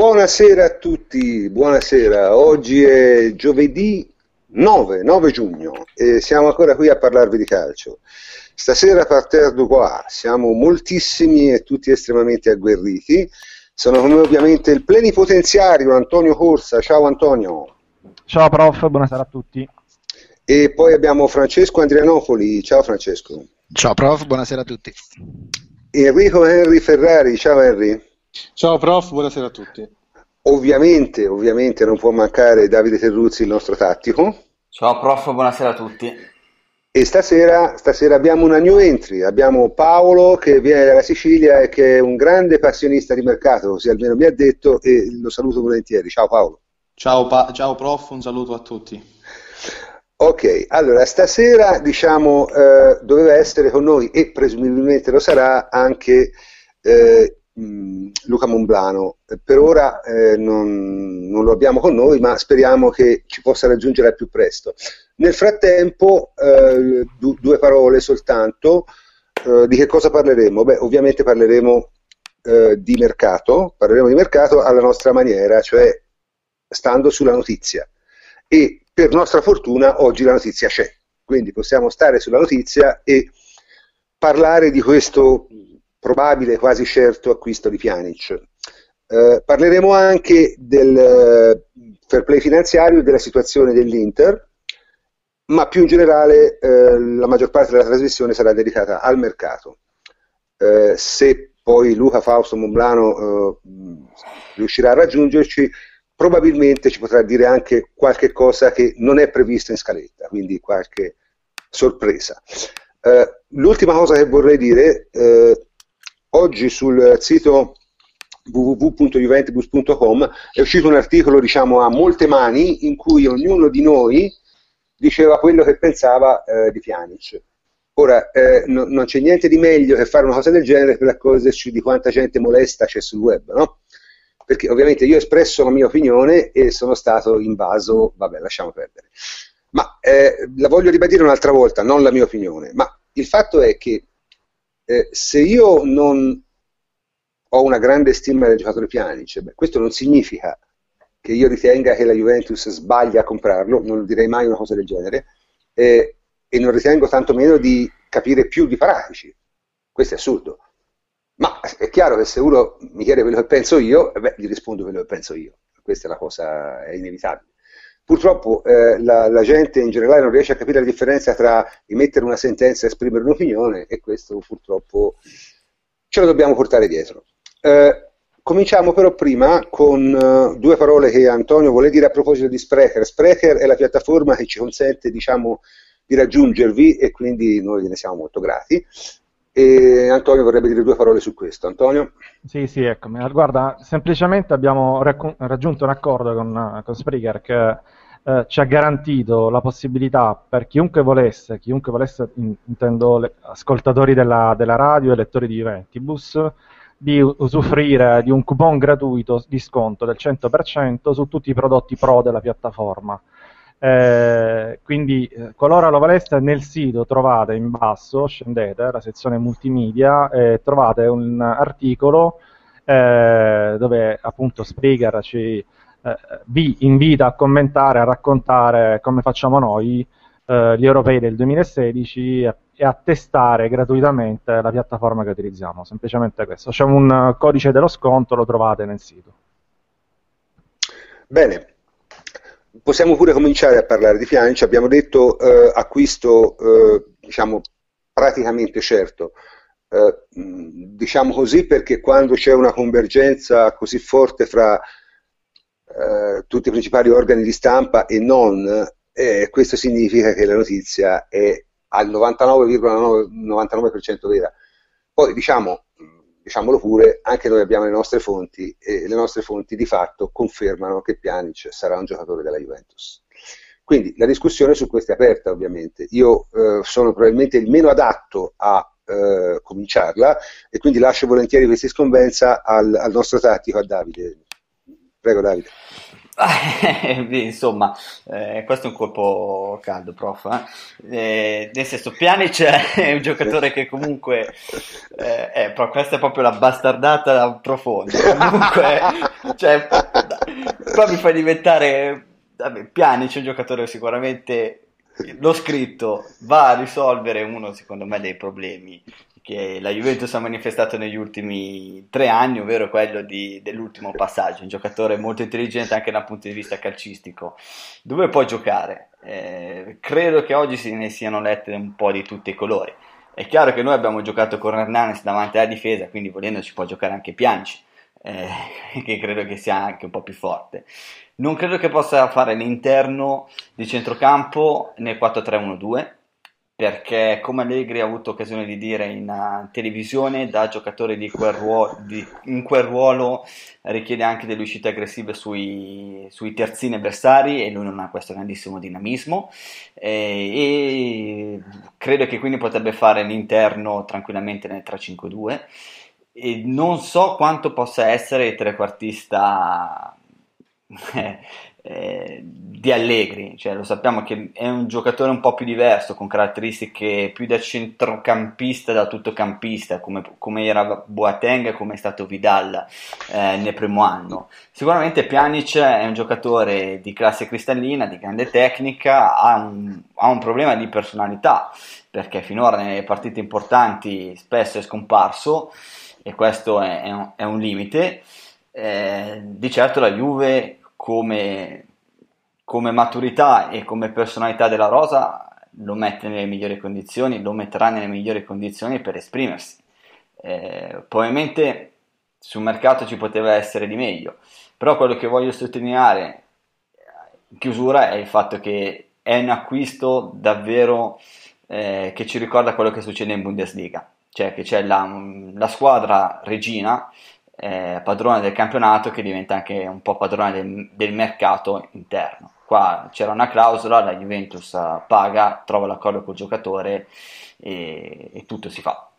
Buonasera a tutti, buonasera. Oggi è giovedì 9, 9 giugno e siamo ancora qui a parlarvi di calcio. Stasera parterre du qua, siamo moltissimi e tutti estremamente agguerriti. Sono come ovviamente il plenipotenziario Antonio Corsa. Ciao Antonio. Ciao prof, buonasera a tutti. E poi abbiamo Francesco Andrianopoli. Ciao Francesco. Ciao prof, buonasera a tutti. Enrico Henry Ferrari. Ciao Henry. Ciao prof, buonasera a tutti. Ovviamente, ovviamente non può mancare Davide Terruzzi, il nostro tattico. Ciao prof, buonasera a tutti. E stasera, stasera, abbiamo una new entry, abbiamo Paolo che viene dalla Sicilia e che è un grande passionista di mercato, così almeno mi ha detto e lo saluto volentieri. Ciao Paolo. Ciao, pa- ciao prof, un saluto a tutti. Ok, allora stasera diciamo eh, doveva essere con noi e presumibilmente lo sarà anche eh, Luca Monblano. Per ora eh, non, non, lo abbiamo con noi, ma speriamo che ci possa raggiungere al più presto. Nel frattempo, eh, du- due parole soltanto. Eh, di che cosa parleremo? Beh, ovviamente parleremo eh, di mercato, parleremo di mercato alla nostra maniera, cioè stando sulla notizia. E per nostra fortuna oggi la notizia c'è, quindi possiamo stare sulla notizia e parlare di questo probabile, quasi certo acquisto di Pjanic. Eh, parleremo anche del eh, fair play finanziario e della situazione dell'Inter, ma più in generale eh, la maggior parte della trasmissione sarà dedicata al mercato. Eh, se poi Luca Fausto Monblano eh, riuscirà a raggiungerci, probabilmente ci potrà dire anche qualche cosa che non è prevista in scaletta, quindi qualche sorpresa. Uh, l'ultima cosa che vorrei dire, uh, oggi sul sito www.juventibus.com è uscito un articolo diciamo a molte mani in cui ognuno di noi diceva quello che pensava eh, di Pjanic. Ora, eh, no, non c'è niente di meglio che fare una cosa del genere per accorgerci di quanta gente molesta c'è sul web, no? Perché ovviamente io ho espresso la mia opinione e sono stato invaso, vabbè, lasciamo perdere. Ma eh, la voglio ribadire un'altra volta, non la mia opinione, ma il fatto è che eh, se io non ho una grande stima del giocatore Pjanic, beh, questo non significa che io ritenga che la Juventus sbaglia a comprarlo, non direi mai una cosa del genere, eh, e non ritengo tantomeno di capire più di Paratici. Questo è assurdo. Ma è chiaro che se uno mi chiede quello che penso io, beh, gli rispondo quello che penso io. Questa è la cosa, è inevitabile. Purtroppo eh, la, la, gente in generale non riesce a capire la differenza tra emettere una sentenza e esprimere un'opinione e questo purtroppo ce lo dobbiamo portare dietro. Eh, cominciamo però prima con uh, due parole che Antonio vuole dire a proposito di Sprecher. Sprecher è la piattaforma che ci consente diciamo, di raggiungervi e quindi noi ne siamo molto grati. E Antonio vorrebbe dire due parole su questo. Antonio? Sì, sì, eccomi. Guarda, semplicemente abbiamo raggiunto un accordo con, con Spreaker che eh, ci ha garantito la possibilità per chiunque volesse, chiunque volesse intendo le, ascoltatori della, della, radio e lettori di Ventibus, di usufruire di un coupon gratuito di sconto del 100% su tutti i prodotti pro della piattaforma. Eh, quindi eh, qualora lo voleste nel sito trovate in basso, scendete la sezione multimedia e trovate un articolo eh, dove appunto Spreaker ci eh, vi invita a commentare, a raccontare come facciamo noi eh, gli europei del 2016 e, e a testare gratuitamente la piattaforma che utilizziamo. Semplicemente questo. C'è un codice dello sconto, lo trovate nel sito. Bene, possiamo pure cominciare a parlare di Fianic. Abbiamo detto eh, acquisto, eh, diciamo, praticamente certo. Eh, diciamo così perché quando c'è una convergenza così forte fra eh, tutti i principali organi di stampa e non, eh, questo significa che la notizia è al 99,99% vera. Poi diciamo, diciamolo pure, anche noi abbiamo le nostre fonti e le nostre fonti di fatto confermano che Pjanic sarà un giocatore della Juventus. Quindi la discussione su questo è aperta ovviamente. Io eh, sono probabilmente il meno adatto a eh, cominciarla e quindi lascio volentieri questa scombenza al, al nostro tattico, a Davide. Prego Davide. Insomma, eh, questo è un colpo caldo, prof. Eh? Eh, nel senso, Pjanic è un giocatore che comunque, eh, è, questa è proprio la bastardata profonda. Comunque, cioè, qua mi fai diventare, vabbè, Pjanic è un giocatore sicuramente l'ho scritto, va a risolvere uno, secondo me, dei problemi che la Juventus ha manifestato negli ultimi tre anni, ovvero quello di, dell'ultimo passaggio, un giocatore molto intelligente anche dal punto di vista calcistico. Dove può giocare? Eh, credo che oggi se ne siano lette un po' di tutti i colori. È chiaro che noi abbiamo giocato con Hernanes davanti alla difesa, quindi volendo ci può giocare anche Pianci, eh, che credo che sia anche un po' più forte. Non credo che possa fare l'interno di centrocampo nel 4-3-1-2 perché come Allegri ha avuto occasione di dire in uh, televisione, da giocatore di quel ruolo, di, in quel ruolo richiede anche delle uscite aggressive sui, sui terzini avversari e lui non ha questo grandissimo dinamismo. E, e credo che quindi potrebbe fare l'interno tranquillamente nel 3-5-2 e non so quanto possa essere il trequartista di Allegri, cioè, lo sappiamo che è un giocatore un po' più diverso, con caratteristiche più da centrocampista, da tuttocampista, come, come era Boateng, come è stato Vidal eh, nel primo anno. Sicuramente Pjanic è un giocatore di classe cristallina, di grande tecnica, ha un, ha un problema di personalità, perché finora nelle partite importanti spesso è scomparso e questo è, è, un, è un, limite. Eh, di certo la Juve come, come maturità e come personalità della rosa lo mette nelle migliori condizioni, lo metterà nelle migliori condizioni per esprimersi. Eh, probabilmente sul mercato ci poteva essere di meglio, però quello che voglio sottolineare in chiusura è il fatto che è un acquisto davvero eh, che ci ricorda quello che succede in Bundesliga, cioè che c'è la, la squadra regina eh, padrone del campionato che diventa anche un po' padrone del, del mercato interno. Qua c'era una clausola, la Juventus paga, trova l'accordo col giocatore e, e tutto si fa.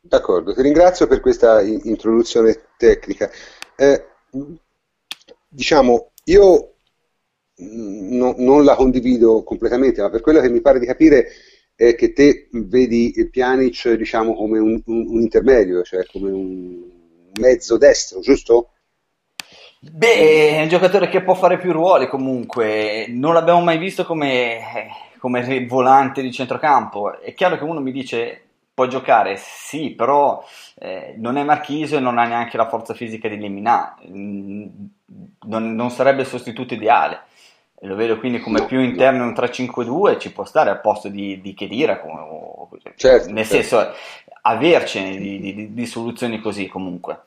D'accordo, ti ringrazio per questa introduzione tecnica. Eh, diciamo, io no, non la condivido completamente, ma per quello che mi pare di capire è che te vedi Pjanic diciamo, come un, un, un intermedio, cioè come un mezzo destro, giusto? Beh, è un giocatore che può fare più ruoli comunque, non l'abbiamo mai visto come, come volante di centrocampo. È chiaro che uno mi dice può giocare, sì, però eh, non è Marchisio e non ha neanche la forza fisica di Lemina, mm, non, non sarebbe il sostituto ideale. Lo vedo quindi come più interno in un 3-5-2, ci può stare al posto di, di Chedira, come, certo, nel certo. senso avercene di, di, di soluzioni così comunque.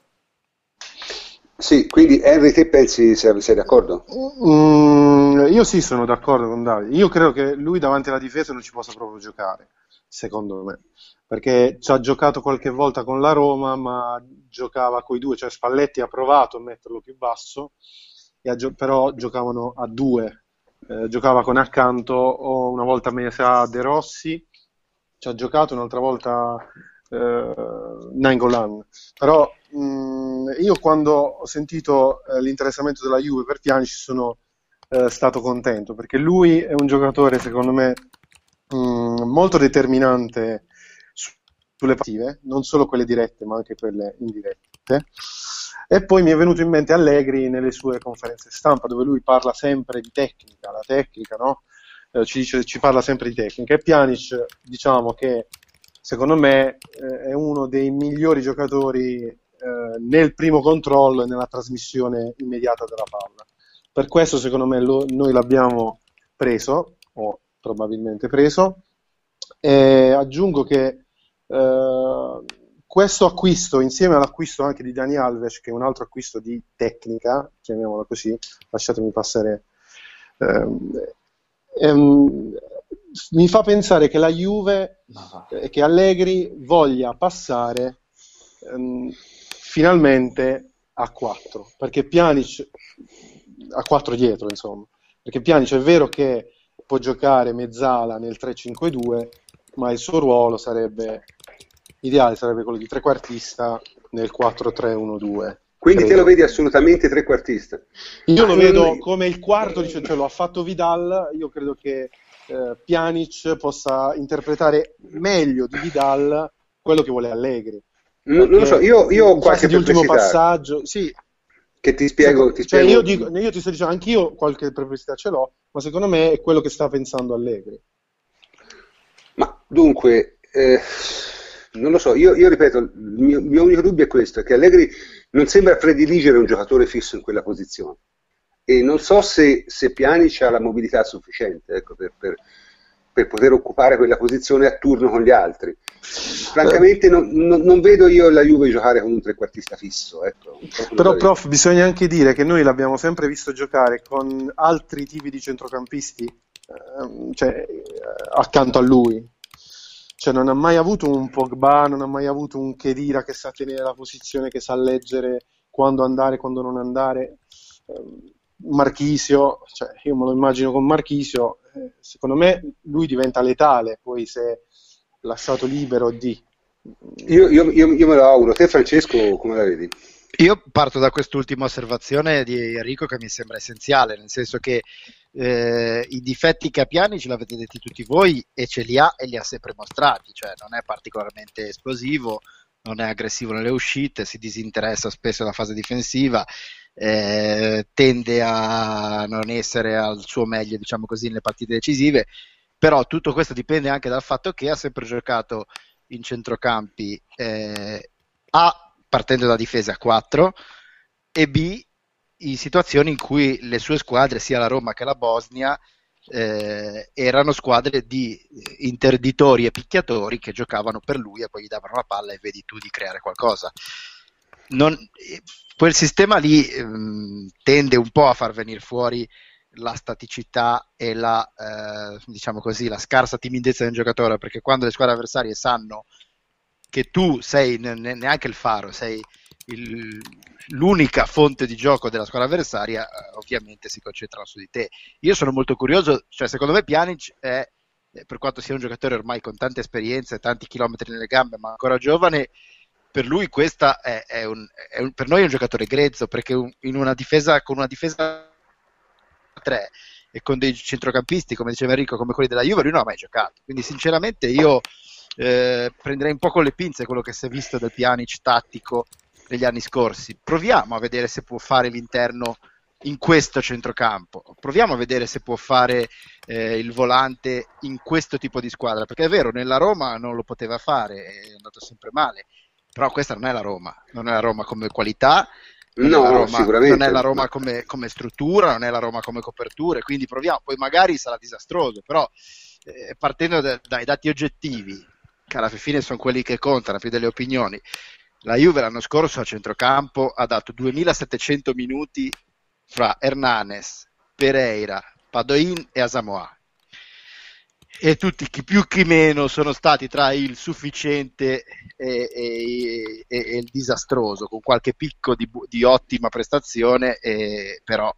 Sì, quindi Henry, te pensi, sei, sei d'accordo? Mm, io sì, sono d'accordo con Davide. Io credo che lui davanti alla difesa non ci possa proprio giocare, secondo me. Perché ci ha giocato qualche volta con la Roma, ma giocava con i due, cioè Spalletti ha provato a metterlo più basso, gio- però giocavano a due. Eh, giocava con accanto o una volta Mesa De Rossi, ci ha giocato un'altra volta eh, Nangolan. Però mh, mm, io quando ho sentito eh, l'interessamento della Juve per Piani ci sono eh, stato contento perché lui è un giocatore secondo me mh, mm, molto determinante su, sulle partite, non solo quelle dirette ma anche quelle indirette. E poi mi è venuto in mente Allegri nelle sue conferenze stampa dove lui parla sempre di tecnica, la tecnica, no? Eh, ci, dice, ci, parla sempre di tecnica e Pjanic diciamo che secondo me eh, è uno dei migliori giocatori eh, nel primo controllo e nella trasmissione immediata della palla. Per questo secondo me lo, noi l'abbiamo preso, o probabilmente preso, e aggiungo che eh, questo acquisto, insieme all'acquisto anche di Dani Alves, che è un altro acquisto di tecnica, chiamiamolo così, lasciatemi passare, ehm, ehm, mi fa pensare che la Juve e che Allegri voglia passare ehm, finalmente a 4 perché Pjanic a 4 dietro insomma. Perché Pjanic è vero che può giocare mezzala nel 3-5-2 ma il suo ruolo sarebbe ideale sarebbe quello di trequartista nel 4-3-1-2 Quindi te lo vedi assolutamente trequartista. Io lo vedo come il quarto, dice, cioè lo ha fatto Vidal, io credo che eh, Pjanic possa interpretare meglio di Vidal quello che vuole Allegri. Non, lo so, io, io ho qualche di ultimo passaggio, sì. Che ti spiego, ti cioè, spiego. Io, dico, io ti sto dicendo, anch'io qualche perplessità ce l'ho, ma secondo me è quello che sta pensando Allegri. Ma dunque, eh, non lo so, io, io ripeto, il mio, mio, unico dubbio è questo, è che Allegri non sembra prediligere un giocatore fisso in quella posizione e non so se, se Pjanic ha la mobilità sufficiente ecco, per, per, per, poter occupare quella posizione a turno con gli altri. Francamente non, non, non vedo io la Juve giocare con un trequartista fisso. Ecco, Però prof, bisogna anche dire che noi l'abbiamo sempre visto giocare con altri tipi di centrocampisti ehm, cioè, accanto a lui cioè non ha mai avuto un Pogba, non ha mai avuto un Chedira che sa tenere la posizione, che sa leggere quando andare, quando non andare. Ehm, Marchisio, cioè io me lo immagino con Marchisio, eh, secondo me lui diventa letale, poi se lasciato libero di... Io, io, io, io me lo auguro, te Francesco come la vedi? Io parto da quest'ultima osservazione di Enrico che mi sembra essenziale, nel senso che eh, i difetti che ha Piani ce l'avete detti tutti voi e ce li ha e li ha sempre mostrati, cioè non è particolarmente esplosivo, non è aggressivo nelle uscite, si disinteressa spesso nella fase difensiva, eh, tende a non essere al suo meglio, diciamo così, nelle partite decisive, però tutto questo dipende anche dal fatto che ha sempre giocato in centrocampi eh, A partendo da difesa a 4 e B in situazioni in cui le sue squadre, sia la Roma che la Bosnia, eh, erano squadre di interditori e picchiatori che giocavano per lui e poi gli davano la palla e vedi tu di creare qualcosa. Non, quel sistema lì ehm, tende un po' a far venire fuori la staticità e la, eh, diciamo così, la scarsa timidezza del giocatore, perché quando le squadre avversarie sanno che tu sei neanche il faro, sei il, l'unica fonte di gioco della squadra avversaria, eh, ovviamente si concentrano su di te. Io sono molto curioso, cioè secondo me Pjanic è, eh, per quanto sia un giocatore ormai con tante esperienze, tanti chilometri nelle gambe, ma ancora giovane, per lui questa è, è, un, è un, per noi è un giocatore grezzo, perché un, in una difesa, con una difesa a 3 e con dei centrocampisti, come diceva Enrico, come quelli della Juve, lui non ha mai giocato. Quindi sinceramente io eh, prenderei un po' con le pinze quello che si è visto del Pjanic tattico negli anni scorsi. Proviamo a vedere se può fare l'interno in questo centrocampo. Proviamo a vedere se può fare eh, il volante in questo tipo di squadra, perché è vero, nella Roma non lo poteva fare, è andato sempre male, però questa non è la Roma, non è la Roma come qualità, non no, è la Roma, non è la Roma come, come, struttura, non è la Roma come coperture, quindi proviamo, poi magari sarà disastroso, però eh, partendo da, dai dati oggettivi, che alla fine sono quelli che contano più delle opinioni, la Juve l'anno scorso a centrocampo ha dato 2700 minuti fra Hernanes, Pereira, Padoin e Asamoah. E tutti, chi più chi meno, sono stati tra il sufficiente e, e, e, e il disastroso, con qualche picco di, di ottima prestazione, però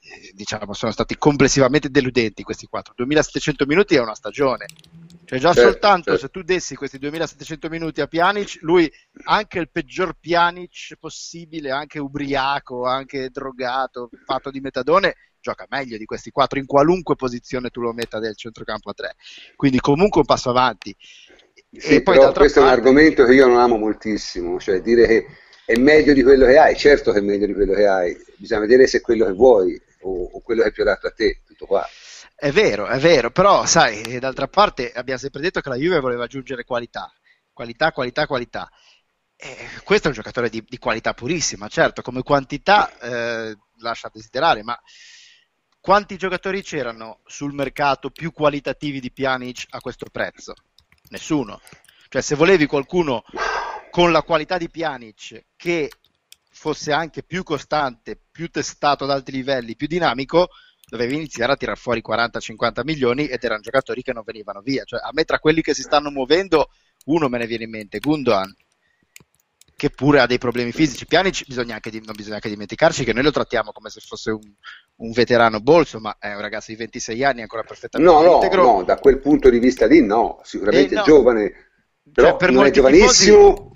eh, diciamo, sono stati complessivamente deludenti questi quattro. 2700 minuti è una stagione. Cioè già certo, soltanto certo. se tu dessi questi 2700 minuti a Pjanic, lui anche il peggior Pjanic possibile, anche ubriaco, anche drogato, fatto di metadone, gioca meglio di questi quattro in qualunque posizione tu lo metta del centrocampo a tre. Quindi comunque un passo avanti. Sì, e poi però questo parte... è un argomento che io non amo moltissimo, cioè dire che è meglio di quello che hai, certo che è meglio di quello che hai, bisogna vedere se è quello che vuoi o, o quello che è più adatto a te, tutto qua. È vero, è vero, però sai, d'altra parte abbiamo sempre detto che la Juve voleva aggiungere qualità, qualità, qualità, qualità. E questo è un giocatore di, di qualità purissima, certo, come quantità eh, lascia desiderare, ma quanti giocatori c'erano sul mercato più qualitativi di Pjanic a questo prezzo? Nessuno. Cioè, se volevi qualcuno con la qualità di Pjanic che fosse anche più costante, più testato ad alti livelli, più dinamico, dovevi iniziare a tirare fuori 40-50 milioni ed erano giocatori che non venivano via. Cioè, a me tra quelli che si stanno muovendo, uno me ne viene in mente, Gundogan, che pure ha dei problemi fisici. Pianic bisogna anche, non bisogna anche dimenticarci che noi lo trattiamo come se fosse un, un veterano bolso, ma è un ragazzo di 26 anni ancora perfettamente no, integro. No, no, da quel punto di vista lì no, sicuramente eh, no. è giovane, però cioè, per non è giovanissimo. Tifosi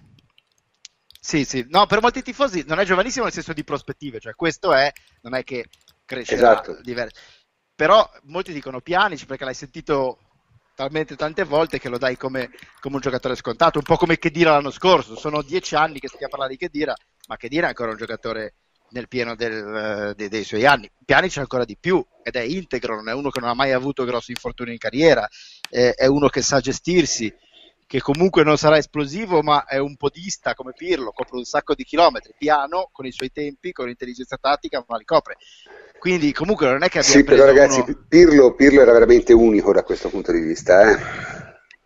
Sì, sì, no, per molti tifosi non è giovanissimo nel senso di prospettive, cioè questo è, non è che crescerà Esatto. diverso. Però molti dicono Pjanic perché l'hai sentito talmente tante volte che lo dai come, come un giocatore scontato, un po' come Chedira l'anno scorso. Sono dieci anni che stiamo parlando di Chedira, ma Chedira è ancora un giocatore nel pieno del- eh, dei, dei suoi anni. Pjanic ancora di più ed è integro, non è uno che non ha mai avuto grossi infortuni in carriera, è, è uno che sa gestirsi, che comunque non sarà esplosivo, ma è un podista come Pirlo, copre un sacco di chilometri, piano, con i suoi tempi, con l'intelligenza tattica, ma li copre. Quindi comunque non è che abbiamo Sì, però ragazzi, uno... Pirlo, Pirlo era veramente unico da questo punto di vista. Eh?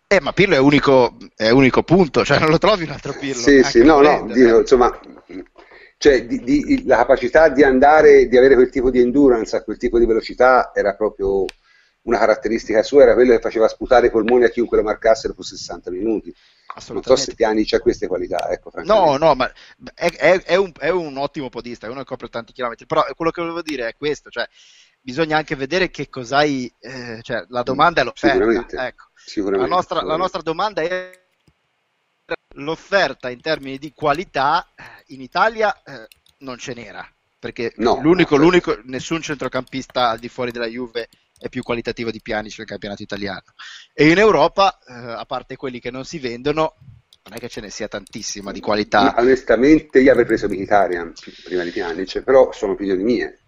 Eh, ma Pirlo è unico, è unico punto, cioè non lo trovi un altro Pirlo. Sì, neanche sì, no, no, dico, eh. insomma, cioè, di- di- la capacità di andare, di avere quel tipo di endurance, quel tipo di velocità era proprio una caratteristica sua, era quello che faceva sputare i polmoni a chiunque lo marcasse dopo 60 minuti. Non so se Piani c'ha queste qualità, ecco, No, no, ma è, è- è un, è un ottimo podista, è uno che copre tanti chilometri, però quello che volevo dire è questo, cioè bisogna anche vedere che cos'hai, eh, cioè la domanda è l'offerta, Sicuramente, ecco. sicuramente, La nostra, la sicuramente. nostra domanda è l'offerta in termini di qualità eh, in Italia eh, non ce n'era, perché No, l'unico, no, l'unico, nessun centrocampista al di fuori della Juve è più qualitativo di Pjanic nel campionato italiano. E in Europa, eh, a parte quelli che non si vendono, non è che ce ne sia tantissima di Ma qualità. onestamente io avrei preso Mkhitaryan prima di Pjanic, però sono opinioni mie.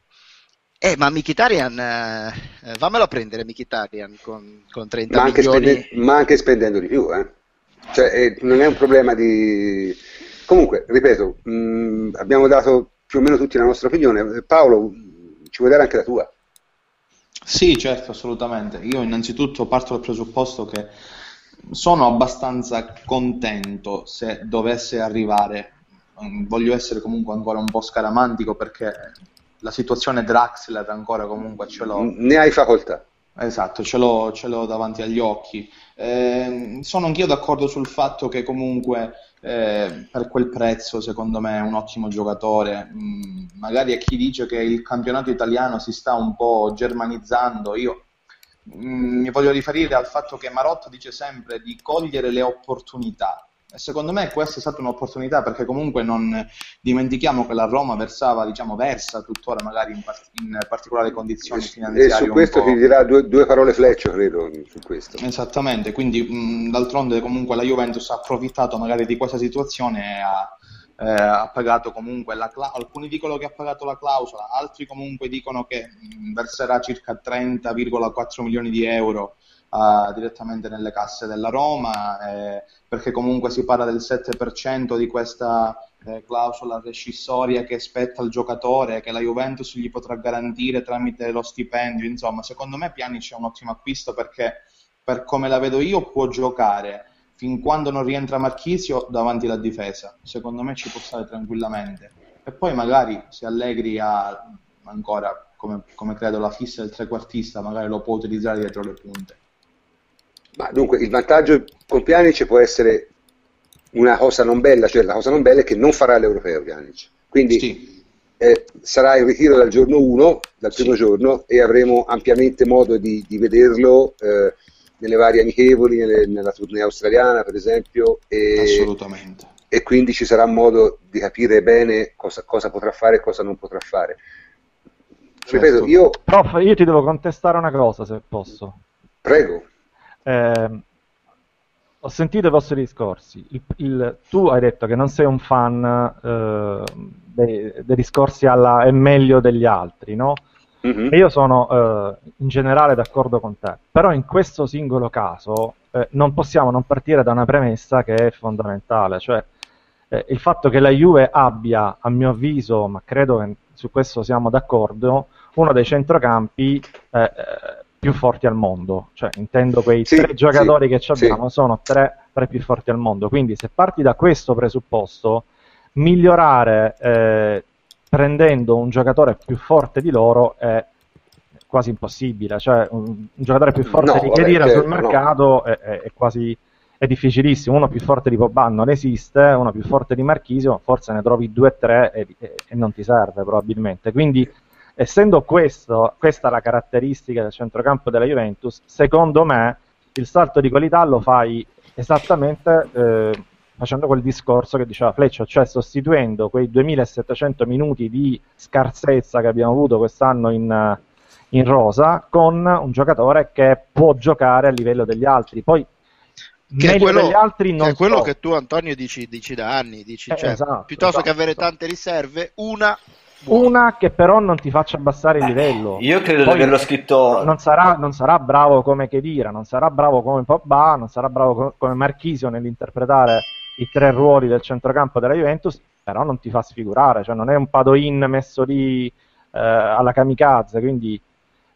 Eh, ma Mkhitaryan, eh, eh, vammelo a prendere Mkhitaryan con, con 30 ma anche, milioni. spende- ma anche spendendo di più, eh. Cioè, eh, non è un problema di... Comunque, ripeto, mh, abbiamo dato più o meno tutti la nostra opinione. Paolo, ci vuoi dare anche la tua? Sì, certo, assolutamente. Io innanzitutto parto dal presupposto che sono abbastanza contento se dovesse arrivare. Voglio essere comunque ancora un po' scaramantico perché la situazione Draxler ancora comunque ce l'ho. Ne hai facoltà. Esatto, ce l'ho, ce l'ho davanti agli occhi. Eh, sono anch'io d'accordo sul fatto che comunque eh, per quel prezzo, secondo me, è un ottimo giocatore. Mm, magari a chi dice che il campionato italiano si sta un po' germanizzando, io mm, mi voglio riferire al fatto che Marotta dice sempre di cogliere le opportunità. E secondo me questa è stata un'opportunità perché comunque non dimentichiamo che la Roma versava, diciamo, versa tuttora magari in, par- in particolari condizioni E finanziarie su un questo ti dirà due, due parole Fleccio, credo, su questo. Esattamente, quindi mh, d'altronde comunque la Juventus ha approfittato magari di questa situazione e ha, eh, ha pagato comunque la clausola, alcuni dicono che ha pagato la clausola, altri comunque dicono che mh, verserà circa 30,4 milioni di euro eh, direttamente nelle casse della Roma, eh, perché comunque si parla del 7% di questa eh, clausola rescissoria che spetta al giocatore, che la Juventus gli potrà garantire tramite lo stipendio. Insomma, secondo me Pjanic è un ottimo acquisto perché, per come la vedo io, può giocare fin quando non rientra Marchisio davanti alla difesa. Secondo me ci può stare tranquillamente. E poi magari se Allegri ha ancora, come, come credo, la fissa del trequartista, magari lo può utilizzare dietro le punte. Ma dunque, il vantaggio con Pjanic può essere una cosa non bella, cioè la cosa non bella è che non farà l'europeo Pjanic. Quindi Sì, eh, sarà in ritiro dal giorno 1, dal primo Sì. giorno, e avremo ampiamente modo di, di vederlo eh, nelle varie amichevoli, nelle- nella tournée australiana per esempio, e, assolutamente. e quindi ci sarà modo di capire bene cosa, cosa potrà fare e cosa non potrà fare. Ripeto, Certo. io Prof, io ti devo contestare una cosa, se posso. prego, Eh, ho sentito i vostri discorsi. Il- il- tu hai detto che non sei un fan eh, dei, dei discorsi alla è meglio degli altri, no? Mhm. E io sono eh, in generale d'accordo con te, però in questo singolo caso eh, non possiamo non partire da una premessa che è fondamentale, cioè eh, il fatto che la Juve abbia, a mio avviso, ma credo che su questo siamo d'accordo, uno dei centrocampi eh, più forti al mondo, cioè intendo quei Sì, tre giocatori sì, che ci abbiamo sono tre tra i più forti al mondo, quindi se parti da questo presupposto, migliorare eh, prendendo un giocatore più forte di loro è quasi impossibile, cioè un, un giocatore più forte No, di vabbè, Khedira certo, sul mercato è, è- è quasi è difficilissimo, uno più forte di Pogba non esiste, uno più forte di Marchisio, forse ne trovi due o tre e, e- e non ti serve probabilmente, quindi essendo questo, questa la caratteristica del centrocampo della Juventus, secondo me il salto di qualità lo fai esattamente eh, facendo quel discorso che diceva Fleccio, cioè sostituendo quei 2700 minuti di scarsezza che abbiamo avuto quest'anno in, in rosa con un giocatore che può giocare a livello degli altri. Poi che è quello, degli altri non che, è quello so. che tu Antonio dici, dici da anni, dici, Eh, cioè, esatto, piuttosto che esatto, avere esatto. tante riserve, una. Una che però non ti faccia abbassare il livello. Io credo di Poi averlo scritto. Non sarà, non sarà bravo come Kedira, non sarà bravo come Pogba, non sarà bravo co- come Marchisio nell'interpretare i tre ruoli del centrocampo della Juventus, però non ti fa sfigurare, cioè non è un Padoin messo lì eh, alla kamikaze, quindi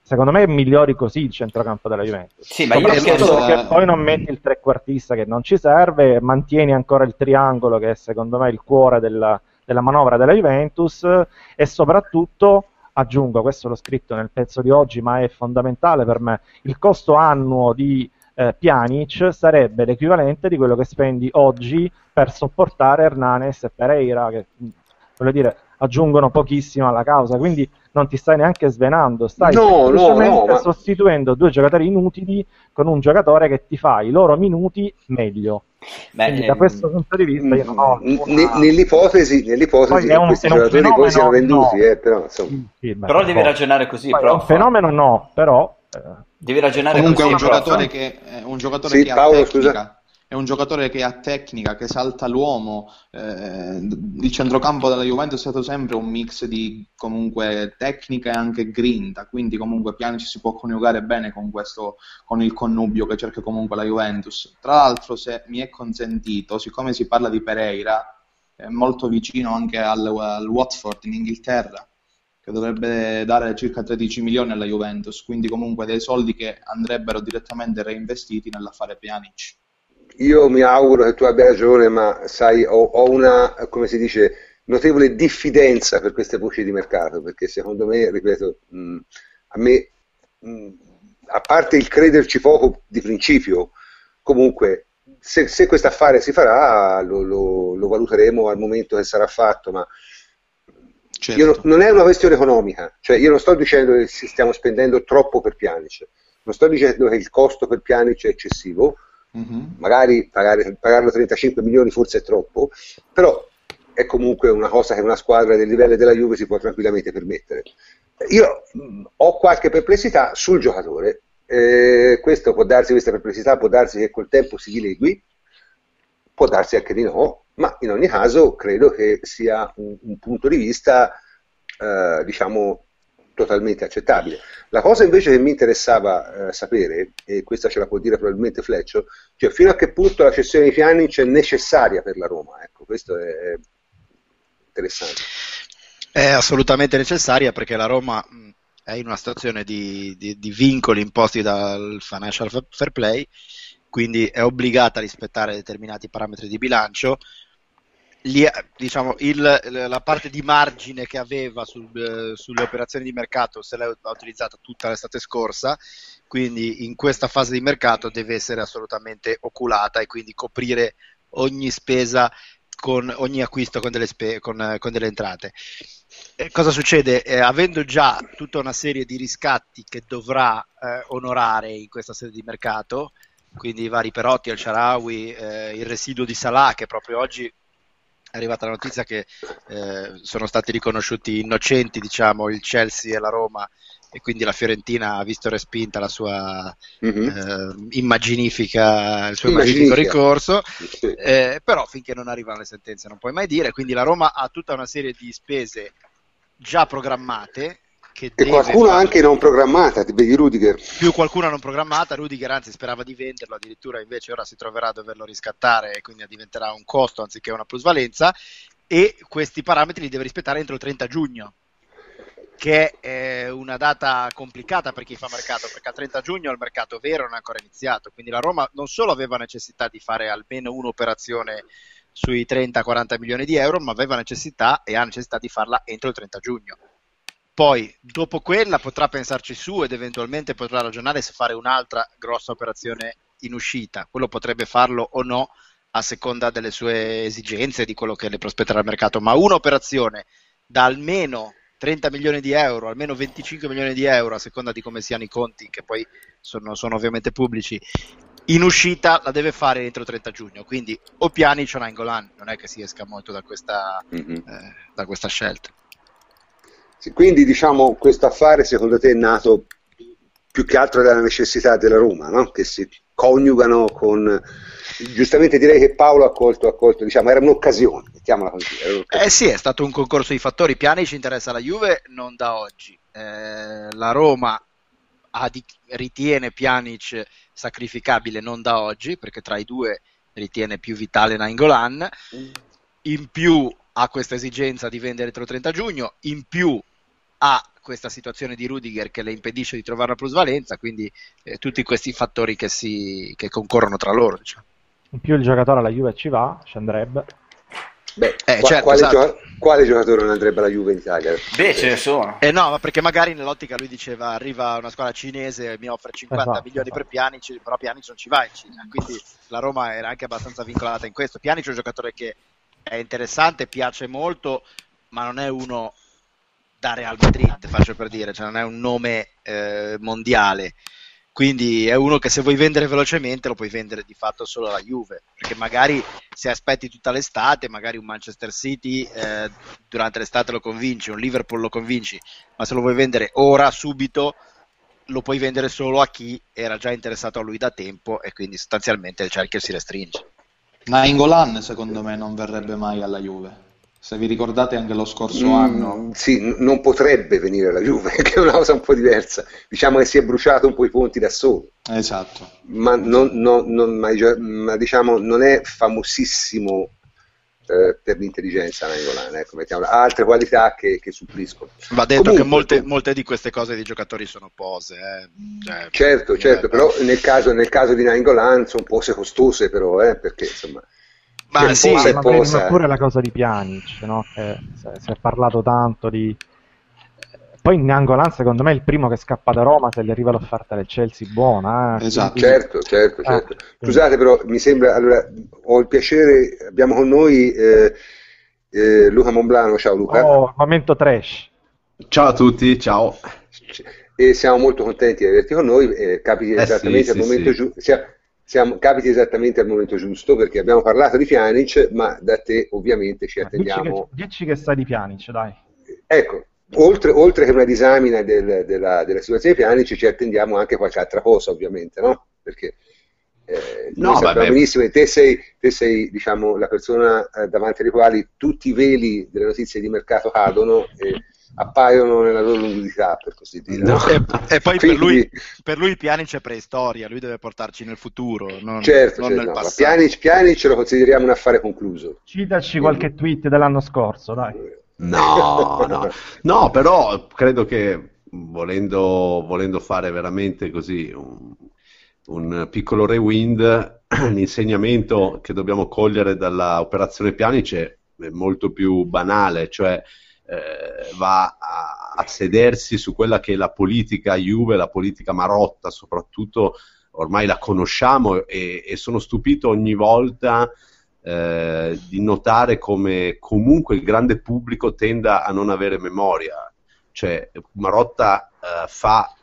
secondo me migliori così il centrocampo della Juventus. Sì, ma io se- Perché poi non metti il trequartista che non ci serve, mantieni ancora il triangolo che è secondo me il cuore della, della manovra della Juventus e soprattutto, aggiungo, questo l'ho scritto nel pezzo di oggi, ma è fondamentale per me, il costo annuo di eh, Pjanic sarebbe l'equivalente di quello che spendi oggi per sopportare Hernanes e Pereira, che voglio dire, aggiungono pochissimo alla causa, quindi non ti stai neanche svenando, stai No, no, semplicemente no, ma- sostituendo due giocatori inutili con un giocatore che ti fa i loro minuti meglio. Beh, Quindi da ehm, questo punto di vista io non ho N- alcuna- ne- nell'ipotesi, nell'ipotesi che un- questi un giocatori poi siano venduti, no. eh, però. Sì, sì, beh, Però devi ragionare così, poi è un fenomeno no, però eh, Devi ragionare Comunque così, un prof. giocatore che, è un giocatore Sì, che Paolo, ha tecnica, scusa. È un giocatore che ha tecnica, che salta l'uomo. eh, il centrocampo della Juventus è stato sempre un mix di comunque tecnica e anche grinta, quindi comunque Pjanic si può coniugare bene con questo, con il connubio che cerca comunque la Juventus. Tra l'altro, se mi è consentito, siccome si parla di Pereira, è molto vicino anche al, al Watford in Inghilterra che dovrebbe dare circa 13 milioni alla Juventus, quindi comunque dei soldi che andrebbero direttamente reinvestiti nell'affare Pjanic. Io mi auguro che tu abbia ragione, ma sai, ho, ho una, come si dice, notevole diffidenza per queste voci di mercato, perché secondo me, ripeto, mh, a me, mh, a parte il crederci poco di principio, comunque, se, se questo affare si farà, lo, lo- lo valuteremo al momento che sarà fatto, ma Certo. io no- non è una questione economica, cioè io non sto dicendo che stiamo spendendo troppo per Pjanic, non sto dicendo che il costo per Pjanic è eccessivo, Mhm. magari pagare, pagarlo 35 milioni forse è troppo, però è comunque una cosa che una squadra del livello della Juve si può tranquillamente permettere. Io mh, ho qualche perplessità sul giocatore, eh, questo può darsi questa perplessità, può darsi che col tempo si dilegui, può darsi anche di no, ma in ogni caso credo che sia un, un punto di vista, eh, diciamo, totalmente accettabile. La cosa invece che mi interessava eh, sapere, e questa ce la può dire probabilmente Fleccio, cioè fino a che punto la cessione di Pjanic è necessaria per la Roma, ecco, questo è interessante. È assolutamente necessaria perché la Roma è in una situazione di, di- di vincoli imposti dal Financial Fa- Fair Play, quindi è obbligata a rispettare determinati parametri di bilancio. Gli- diciamo, il- la parte di margine che aveva sul- sulle operazioni di mercato se l'ha ha utilizzata tutta l'estate scorsa, quindi in questa fase di mercato deve essere assolutamente oculata e quindi coprire ogni spesa con ogni acquisto con delle, spe- con, con delle entrate. Eh, cosa succede? Eh, avendo già tutta una serie di riscatti che dovrà eh, onorare in questa sede di mercato, quindi i vari Perotti, El Sharawi, eh, il residuo di Salah, che proprio oggi è arrivata la notizia che eh, sono stati riconosciuti innocenti, diciamo, il Chelsea e la Roma, e quindi la Fiorentina ha visto respinta la sua Mhm. eh, immaginifica, il suo immaginifico ricorso. Eh, però finché non arrivano le sentenze non puoi mai dire, quindi la Roma ha tutta una serie di spese già programmate che E deve qualcuno fare- anche non programmata, vedi Rudiger? più qualcuno non programmata, Rudiger anzi sperava di venderlo, addirittura invece ora si troverà a doverlo riscattare e quindi diventerà un costo anziché una plusvalenza e questi parametri li deve rispettare entro il 30 giugno che è una data complicata per chi fa mercato, perché al 30 giugno il mercato vero non è ancora iniziato, quindi la Roma non solo aveva necessità di fare almeno un'operazione sui 30-40 milioni di euro, ma aveva necessità e ha necessità di farla entro il 30 giugno. Poi, dopo quella, potrà pensarci su ed eventualmente potrà ragionare se fare un'altra grossa operazione in uscita. Quello potrebbe farlo o no a seconda delle sue esigenze, di quello che le prospetterà il mercato. Ma un'operazione da almeno 30 milioni di euro, almeno 25 milioni di euro, a seconda di come siano i conti, che poi sono, sono ovviamente pubblici, in uscita la deve fare entro 30 giugno, quindi o Pjanic o Nainggolan, non è che si esca molto da questa, Mhm. eh, da questa scelta. Quindi diciamo questo affare secondo te è nato più che altro dalla necessità della Roma, no? che si coniugano con... Giustamente direi che Paolo ha colto, ha colto diciamo, era un'occasione, mettiamola così. un'occasione. Eh sì, è stato un concorso di fattori. Pjanic interessa la Juve non da oggi. Eh, la Roma di- ritiene Pjanic sacrificabile non da oggi, perché tra i due ritiene più vitale Nainggolan. In più ha questa esigenza di vendere entro il 30 giugno, in più ha questa situazione di Rudiger che le impedisce di trovare una plusvalenza, quindi eh, tutti questi fattori che, si, che concorrono tra loro. Diciamo. In più il giocatore alla Juve ci va, ci andrebbe. Beh, Eh, qua- certo, quale, esatto. gioca- quale giocatore non andrebbe alla Juve in Italia? Beh, ce ne sono. Eh no, ma perché magari nell'ottica lui diceva arriva una squadra cinese e mi offre 50 Esatto, milioni esatto. per Pjanic, però Pjanic non ci va in Cina, quindi la Roma era anche abbastanza vincolata in questo. Pjanic è un giocatore che è interessante, piace molto, ma non è uno da Real Madrid, faccio per dire, cioè non è un nome eh, mondiale. Quindi è uno che se vuoi vendere velocemente lo puoi vendere di fatto solo alla Juve, perché magari se aspetti tutta l'estate, magari un Manchester City eh, durante l'estate lo convinci, un Liverpool lo convinci, ma se lo vuoi vendere ora, subito, lo puoi vendere solo a chi era già interessato a lui da tempo e quindi sostanzialmente il cerchio si restringe. Nainggolan secondo me non verrebbe mai alla Juve. Se vi ricordate anche lo scorso Mm, anno, sì, n- non potrebbe venire alla Juve, che è una cosa un po' diversa. Diciamo che si è bruciato un po' i ponti da solo, esatto, ma, non, non- non- ma, ma diciamo non è famosissimo eh, per l'intelligenza Nainggolan, ecco, mettiamola. ha altre qualità che, che suppliscono. Va detto Comunque, che molte, molte di queste cose di giocatori sono pose. eh. Cioè, Certo, certo, eh, però nel caso, nel caso di Nainggolan sono un po' se costose però, eh, perché insomma... Ma c'è sì, un po' Ma, se ma posa. pure la cosa di Pjanic, no? Che si si è parlato tanto di... Poi Nangolan secondo me è il primo che scappa da Roma se gli arriva l'offerta del Chelsea buona. eh. Esatto. Quindi- Certo, certo, Ah, certo. quindi- Scusate però, mi sembra, allora, ho il piacere, abbiamo con noi eh, eh, Luca Monblano, ciao Luca, Oh, momento trash. Ciao a tutti, ciao. e siamo molto contenti di averti con noi, eh, capiti Eh, esattamente sì, al sì, momento sì. giusto, siamo, capiti esattamente al momento giusto, perché abbiamo parlato di Pjanic, ma da te ovviamente ci Dici che, attendiamo, dici che sai di Pjanic, dai. ecco, oltre, oltre che una disamina del- della, della situazione di Pjanic, ci attendiamo anche qualche altra cosa, ovviamente, no? Perché eh, No, noi sappiamo vabbè. benissimo che te sei, te sei diciamo, la persona eh, davanti alle quali tutti i veli delle notizie di mercato cadono e appaiono nella loro lunghità, per così dire. No. E, e poi per Quindi- lui, per lui Pjanic è preistoria, lui deve portarci nel futuro, non, Certo, non certo, nel no, passato. Pjanic, Pjanic lo consideriamo un affare concluso. Citaci qualche tweet dell'anno scorso, dai. No, no, no, però credo che volendo, volendo fare veramente così un, un piccolo rewind, l'insegnamento che dobbiamo cogliere dalla operazione Pjanic è è molto più banale, cioè eh, va a, a sedersi su quella che è la politica Juve, la politica Marotta soprattutto, ormai la conosciamo e, e sono stupito ogni volta eh, di notare come comunque il grande pubblico tenda a non avere memoria. Cioè, Marotta eh, fa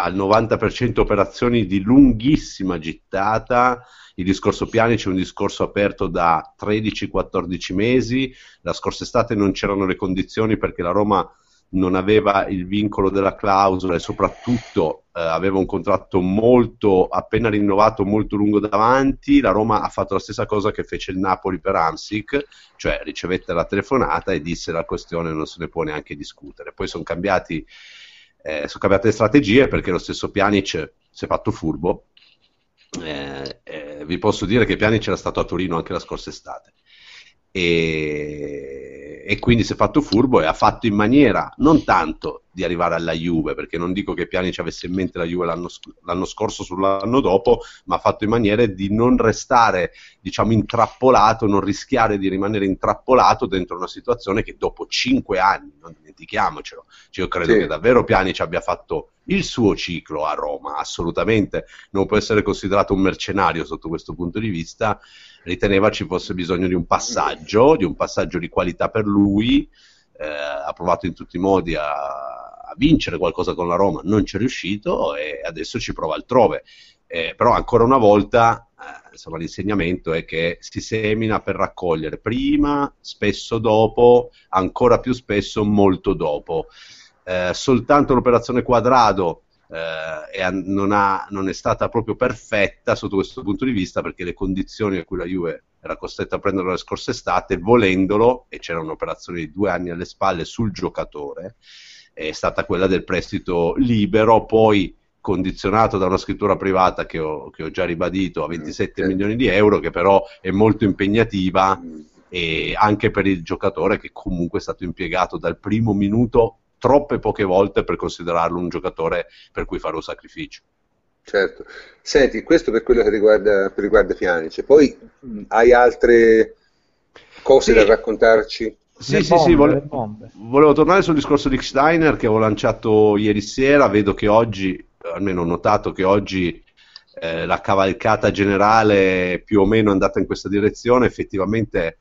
al 90% operazioni di lunghissima gittata. Il discorso Pjanic è un discorso aperto da 13-14 mesi. La scorsa estate non c'erano le condizioni perché la Roma non aveva il vincolo della clausola e soprattutto eh, aveva un contratto molto appena rinnovato, molto lungo davanti. La Roma ha fatto la stessa cosa che fece il Napoli per Amsic, cioè ricevette la telefonata e disse la questione non se ne può neanche discutere. Poi sono cambiati eh, sono cambiate le strategie perché lo stesso Pjanic si è fatto furbo. Eh, eh, vi posso dire che Pjanic era stato a Torino anche la scorsa estate e, e quindi si è fatto furbo e ha fatto in maniera non tanto di arrivare alla Juve, perché non dico che Pjanic avesse in mente la Juve l'anno, l'anno scorso sull'anno dopo, ma ha fatto in maniera di non restare, diciamo, intrappolato, non rischiare di rimanere intrappolato dentro una situazione che dopo cinque anni, non dimentichiamocelo, cioè io credo Sì. che davvero Pjanic abbia fatto il suo ciclo a Roma, assolutamente non può essere considerato un mercenario sotto questo punto di vista, riteneva ci fosse bisogno di un passaggio, di un passaggio di qualità per lui, eh, ha provato in tutti i modi a, a vincere qualcosa con la Roma, non ci è riuscito e adesso ci prova altrove. Eh, però ancora una volta eh, insomma, l'insegnamento è che si semina per raccogliere prima, spesso dopo, ancora più spesso molto dopo. Eh, soltanto l'operazione quadrado eh, non, ha, non, è stata proprio perfetta sotto questo punto di vista perché le condizioni a cui la Juve era costretta a prenderlo le scorse estate, volendolo, e c'era un'operazione di due anni alle spalle sul giocatore, è stata quella del prestito libero, poi condizionato da una scrittura privata che ho, che ho già ribadito a 27 mm, milioni di euro, che però è molto impegnativa mm. e anche per il giocatore che comunque è stato impiegato dal primo minuto troppe poche volte per considerarlo un giocatore per cui fare un sacrificio. Certo. Senti, questo per quello che riguarda, per riguarda Pjanic. Poi mh, hai altre cose sì. da raccontarci? Sì, sì, bombe, sì, vole- volevo tornare sul discorso di Steiner che avevo lanciato ieri sera, vedo che oggi, almeno ho notato che oggi eh, la cavalcata generale più o meno è andata in questa direzione, effettivamente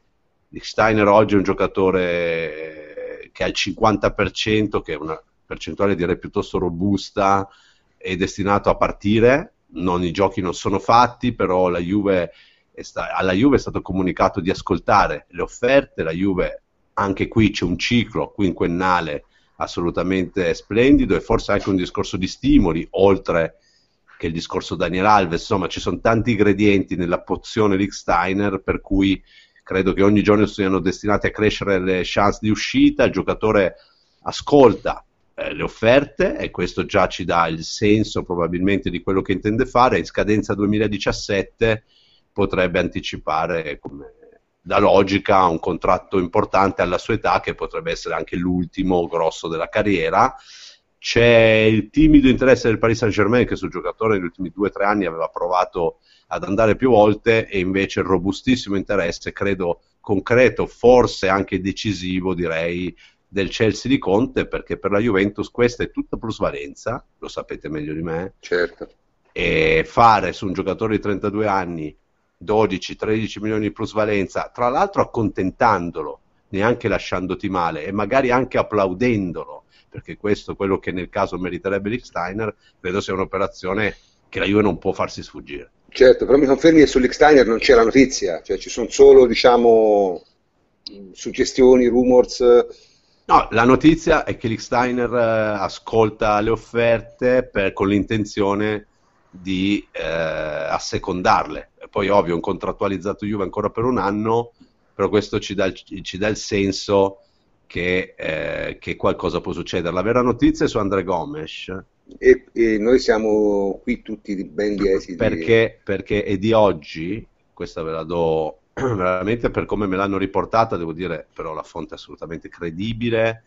Steiner oggi è un giocatore che ha il 50%, che è una percentuale direi piuttosto robusta, è destinato a partire. Non, I giochi non sono fatti, però la Juve sta- alla Juve è stato comunicato di ascoltare le offerte. La Juve, anche qui c'è un ciclo quinquennale assolutamente splendido e forse anche un discorso di stimoli, oltre che il discorso Daniel Alves. Insomma, ci sono tanti ingredienti nella pozione Rick Steiner per cui credo che ogni giorno siano destinati a crescere le chance di uscita, il giocatore ascolta eh, le offerte e questo già ci dà il senso probabilmente di quello che intende fare, in scadenza 2017 potrebbe anticipare come da logica un contratto importante alla sua età che potrebbe essere anche l'ultimo grosso della carriera. C'è il timido interesse del Paris Saint Germain che sul giocatore negli ultimi due o tre anni aveva provato ad andare più volte e invece il robustissimo interesse, credo concreto, forse anche decisivo, direi, del Chelsea di Conte, perché per la Juventus questa è tutta plusvalenza, lo sapete meglio di me. Certo. E fare su un giocatore di 32 anni 12-13 milioni di plusvalenza, tra l'altro accontentandolo, neanche lasciandoti male e magari anche applaudendolo, perché questo è quello che nel caso meriterebbe Licksteiner, credo sia un'operazione che la Juve non può farsi sfuggire. Certo, però mi confermi che sull'Xtainer non c'è la notizia, cioè ci sono solo, diciamo, suggestioni, rumors. No, la notizia è che l'Xtainer eh, ascolta le offerte per, con l'intenzione di eh, assecondarle. Poi, ovvio, un contrattualizzato Juve ancora per un anno, però questo ci dà il, ci dà il senso che, eh, che, qualcosa può succedere. La vera notizia è su Andre Gomes e, e, noi siamo qui tutti ben lieti. Perché, perché è di oggi, questa ve la do veramente per come me l'hanno riportata, devo dire però la fonte è assolutamente credibile,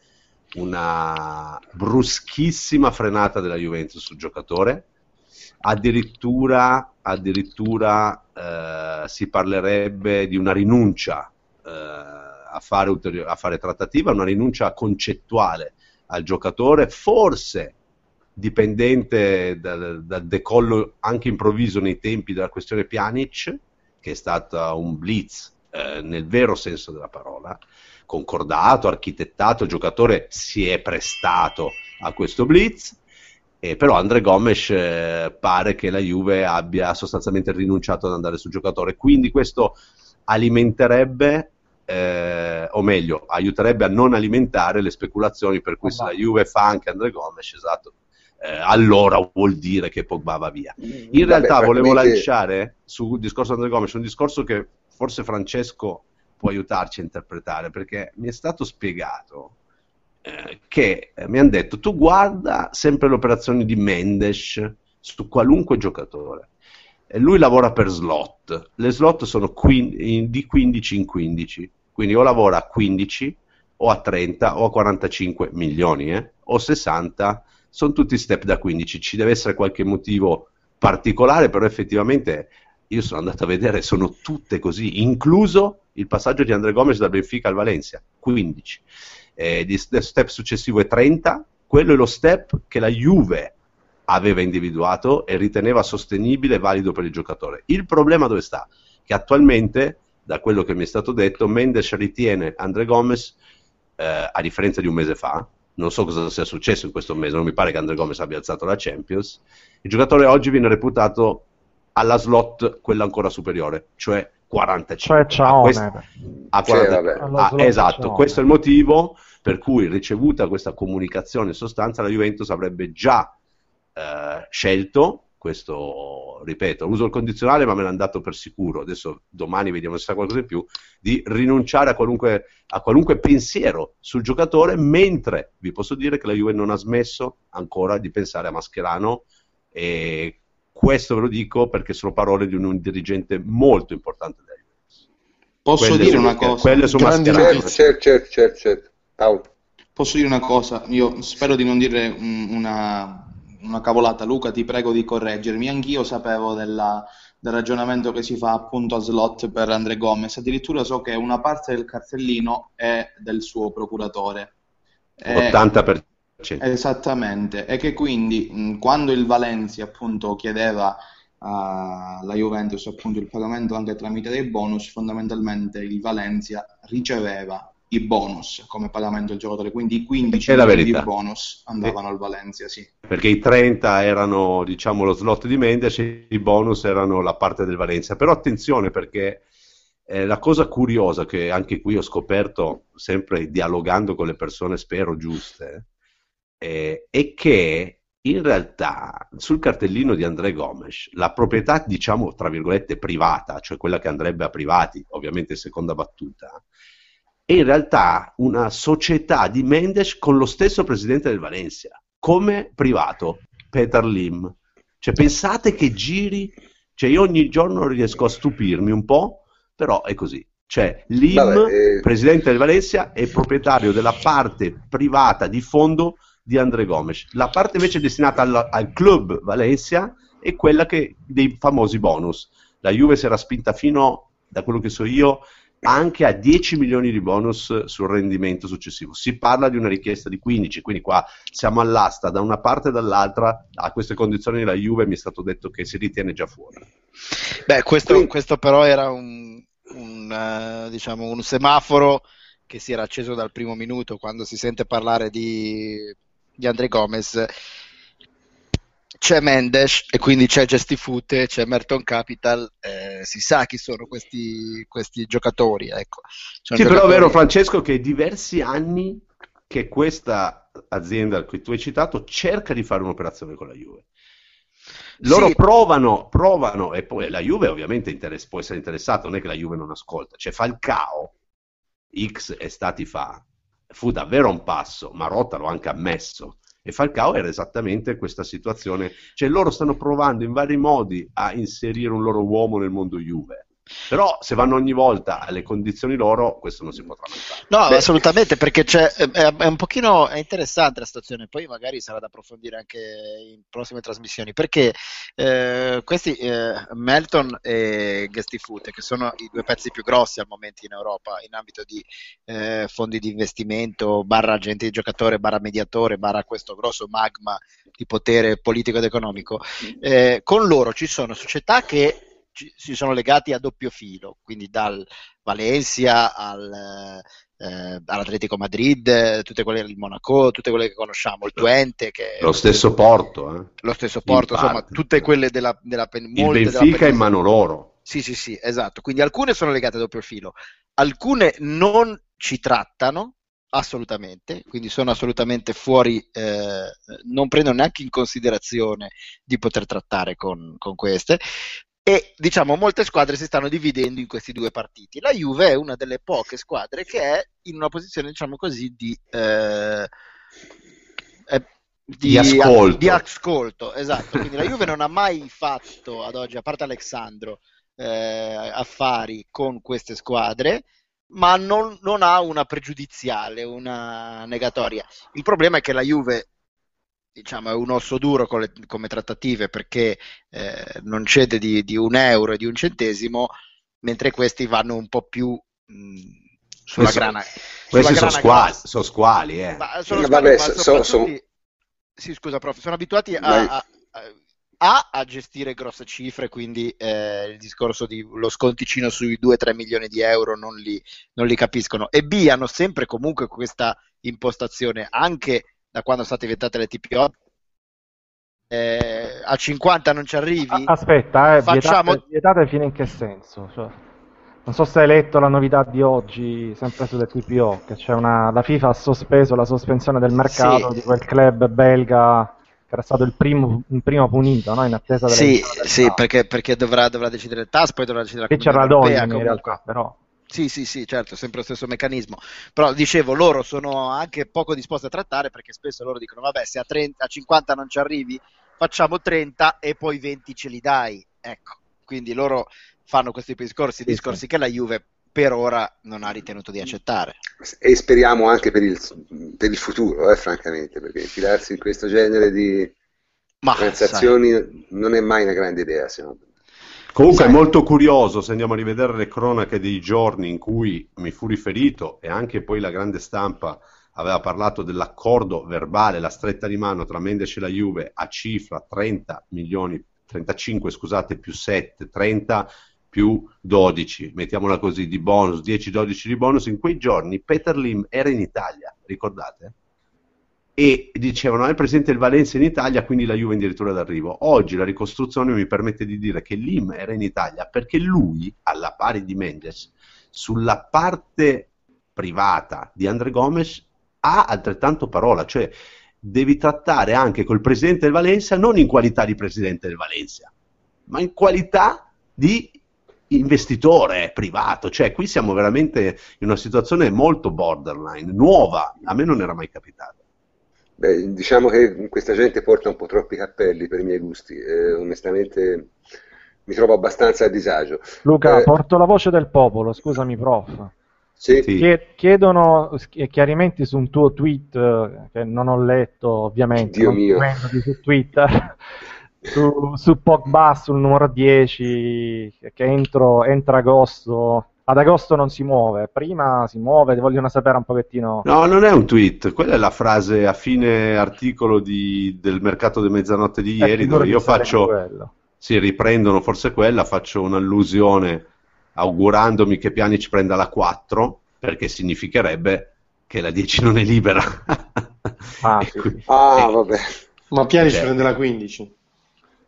una bruschissima frenata della Juventus sul giocatore, addirittura, addirittura eh, si parlerebbe di una rinuncia eh, a, fare ulteriore, a fare trattativa, una rinuncia concettuale al giocatore, forse dipendente dal, dal, decollo anche improvviso nei tempi della questione Pjanic, che è stata un blitz eh, nel vero senso della parola, concordato, architettato, il giocatore si è prestato a questo blitz, eh, però Andre Gomes eh, pare che la Juve abbia sostanzialmente rinunciato ad andare sul giocatore, quindi questo alimenterebbe eh, o meglio, aiuterebbe a non alimentare le speculazioni per cui se la Juve fa anche Andre Gomes, esatto, eh, allora vuol dire che Pogba va via. Mm, In Vabbè, realtà volevo lanciare sul discorso di Andre Gomes un discorso che forse Francesco può aiutarci a interpretare, perché mi è stato spiegato eh, che eh, mi hanno detto tu guarda sempre le operazioni di Mendes su qualunque giocatore. E lui lavora per slot, le slot sono quin- di 15 in 15, quindi o lavora a 15 o a 30 o a 45 milioni, eh, o 60 sono tutti step da 15, ci deve essere qualche motivo particolare, però effettivamente io sono andato a vedere, sono tutte così, incluso il passaggio di Andre Gomes dal Benfica al Valencia, 15. Eh, il step successivo è 30, quello è lo step che la Juve aveva individuato e riteneva sostenibile e valido per il giocatore. Il problema dove sta? Che attualmente, da quello che mi è stato detto, Mendes ritiene Andre Gomes, eh, a differenza di un mese fa, non so cosa sia successo in questo mese, non mi pare che Andre Gomes abbia alzato la Champions. Il giocatore oggi viene reputato alla slot quella ancora superiore, cioè 45. Cioè ciao, a quest- a 45. Ah, esatto, questo è il motivo per cui ricevuta questa comunicazione in sostanza la Juventus avrebbe già eh, scelto questo, ripeto, uso il condizionale ma me l'hanno dato per sicuro, adesso domani vediamo se sa qualcosa in più, di rinunciare a qualunque, a qualunque pensiero sul giocatore, mentre vi posso dire che la Juve non ha smesso ancora di pensare a Mascherano e questo ve lo dico perché sono parole di un dirigente molto importante della Juventus. Posso quelle dire una cosa? Quelle su Mascherano. Certo, certo, certo, certo. Posso dire una cosa? Io spero di non dire una una cavolata, Luca, ti prego di correggermi. Anch'io sapevo della, del ragionamento che si fa appunto a slot per Andre Gomez. Addirittura so che una parte del cartellino è del suo procuratore. 80%. Esattamente, e che quindi quando il Valencia appunto chiedeva alla Juventus appunto il pagamento anche tramite dei bonus, fondamentalmente il Valencia riceveva i bonus come pagamento del giocatore, quindi i 15 di bonus andavano e... al Valencia, sì. Perché i 30 erano, diciamo, lo slot di Mendes e i bonus erano la parte del Valencia. Però attenzione perché eh, la cosa curiosa che anche qui ho scoperto, sempre dialogando con le persone, spero giuste, eh, è che in realtà sul cartellino di André Gomes la proprietà, diciamo, tra virgolette, privata, cioè quella che andrebbe a privati, ovviamente in seconda battuta, è in realtà una società di Mendes con lo stesso presidente del Valencia, come privato, Peter Lim. Cioè, pensate che giri, cioè io ogni giorno riesco a stupirmi un po', però è così. Cioè, Lim, Vabbè, eh... presidente del Valencia, è proprietario della parte privata di fondo di André Gomes. La parte invece destinata al, al club Valencia è quella che, dei famosi bonus. La Juve si era spinta fino, da quello che so io, anche a 10 milioni di bonus sul rendimento successivo. Si parla di una richiesta di 15, quindi qua siamo all'asta da una parte e dall'altra. A queste condizioni la Juve mi è stato detto che si ritiene già fuori. Beh, questo, questo però era un, un, uh, diciamo, un semaforo che si era acceso dal primo minuto quando si sente parlare di, di Andre Gomez c'è Mendes e quindi c'è Gestifute, c'è Merton Capital, eh, si sa chi sono questi, questi giocatori. Ecco. Sì, giocatori... però è vero Francesco che diversi anni che questa azienda che tu hai citato cerca di fare un'operazione con la Juve. Loro sì. provano, provano, e poi la Juve ovviamente interess- può essere interessata, non è che la Juve non ascolta. Cioè Falcao, X estati fa, fu davvero un passo, ma Rotta l'ho anche ammesso e Falcao era esattamente questa situazione, cioè loro stanno provando in vari modi a inserire un loro uomo nel mondo Juve. Però se vanno ogni volta alle condizioni loro, questo non si potrà mai fare. No, Beh, assolutamente, perché è, è, un pochino è interessante la situazione, poi magari sarà da approfondire anche in prossime trasmissioni, perché eh, questi eh, Melton e Gestifute, che sono i due pezzi più grossi al momento in Europa in ambito di eh, fondi di investimento, barra agente di giocatore, barra mediatore, barra questo grosso magma di potere politico ed economico, eh, con loro ci sono società che si sono legati a doppio filo, quindi dal Valencia al, eh, all'Atletico Madrid, tutte quelle del Monaco, tutte quelle che conosciamo, il Twente. Che lo stesso Porto. Eh? Lo stesso Porto, in insomma, parte. tutte quelle della, della pen- Il Benfica in mano loro. Sì, sì, sì, esatto. Quindi alcune sono legate a doppio filo, alcune non ci trattano, assolutamente, quindi sono assolutamente fuori, eh, non prendono neanche in considerazione di poter trattare con, con queste, e diciamo molte squadre si stanno dividendo in questi due partiti. La Juve è una delle poche squadre che è in una posizione, diciamo così, di, eh, di, di, ascolto. di, ascolto. Esatto, quindi la Juve non ha mai fatto ad oggi, a parte Alessandro, eh, affari con queste squadre, ma non, non ha una pregiudiziale, una negatoria. Il problema è che la Juve diciamo, è un osso duro le, come trattative perché eh, non cede di, di, un euro e di un centesimo, mentre questi vanno un po' più mh, sulla questo, grana. Questi sono squali, sono squali, eh. Ma sono squali, Vabbè, ma so, so, Sì, scusa, prof, sono abituati a, a, a, a gestire grosse cifre, quindi eh, il discorso di lo sconticino sui 2-3 milioni di euro non li, non li capiscono. E B, hanno sempre comunque questa impostazione anche da quando sono state inventate le TPO eh, a 50 non ci arrivi? Aspetta, eh, Facciamo- vietate, vietate fino in che senso? Cioè, non so se hai letto la novità di oggi, sempre su del TPO, che c'è una, la FIFA ha sospeso la sospensione del mercato Sì. di quel club belga che era stato il primo, il primo punito, no? in attesa della Sì, sì, perché, perché dovrà, dovrà decidere il TAS, poi dovrà decidere la Comunità Europea, in realtà, però. Sì, sì, sì, certo, sempre lo stesso meccanismo. Però dicevo, loro sono anche poco disposti a trattare perché spesso loro dicono, vabbè, se a, 30, a 50 non ci arrivi, facciamo 30 e poi 20 ce li dai. Ecco, quindi loro fanno questi discorsi, Sì, discorsi che la Juve per ora non ha ritenuto di accettare. E speriamo anche per il, per il futuro, eh, francamente, perché infilarsi in questo genere di Ma transazioni non è mai una grande idea, secondo me. Comunque Sai- è molto curioso se andiamo a rivedere le cronache dei giorni in cui mi fu riferito e anche poi la grande stampa aveva parlato dell'accordo verbale, la stretta di mano tra Mendes e la Juve a cifra 30 milioni, 35 scusate, più 7, 30 più 12, mettiamola così, di bonus, 10-12 di bonus, in quei giorni Peter Lim era in Italia, ricordate? E dicevano è presente il Valencia in Italia, quindi la Juve è addirittura d'arrivo. Oggi la ricostruzione mi permette di dire che Lim era in Italia perché lui, alla pari di Mendes, sulla parte privata di Andre Gomes ha altrettanto parola, cioè devi trattare anche col presidente del Valencia non in qualità di presidente del Valencia, ma in qualità di investitore privato, cioè qui siamo veramente in una situazione molto borderline, nuova, a me non era mai capitata. Beh, diciamo che questa gente porta un po' troppi cappelli per i miei gusti, eh, onestamente mi trovo abbastanza a disagio. Luca, Eh, porto la voce del popolo, scusami prof. sì? Sì. Chie- chiedono sch- chiarimenti su un tuo tweet eh, che non ho letto ovviamente, Dio mio. su Twitter, su, su Pogba sul numero 10 che entro, entra agosto, ad agosto non si muove, prima si muove, vogliono sapere un pochettino... No, non è un tweet, quella è la frase a fine articolo di- del mercato di mezzanotte di ieri, dove io faccio, quello. si riprendono forse quella, faccio un'allusione augurandomi che Pjanic prenda la 4, perché significherebbe che la 10 non è libera. Ah, sì. Ah, vabbè. Ma Piani ci Cioè, prende la 15.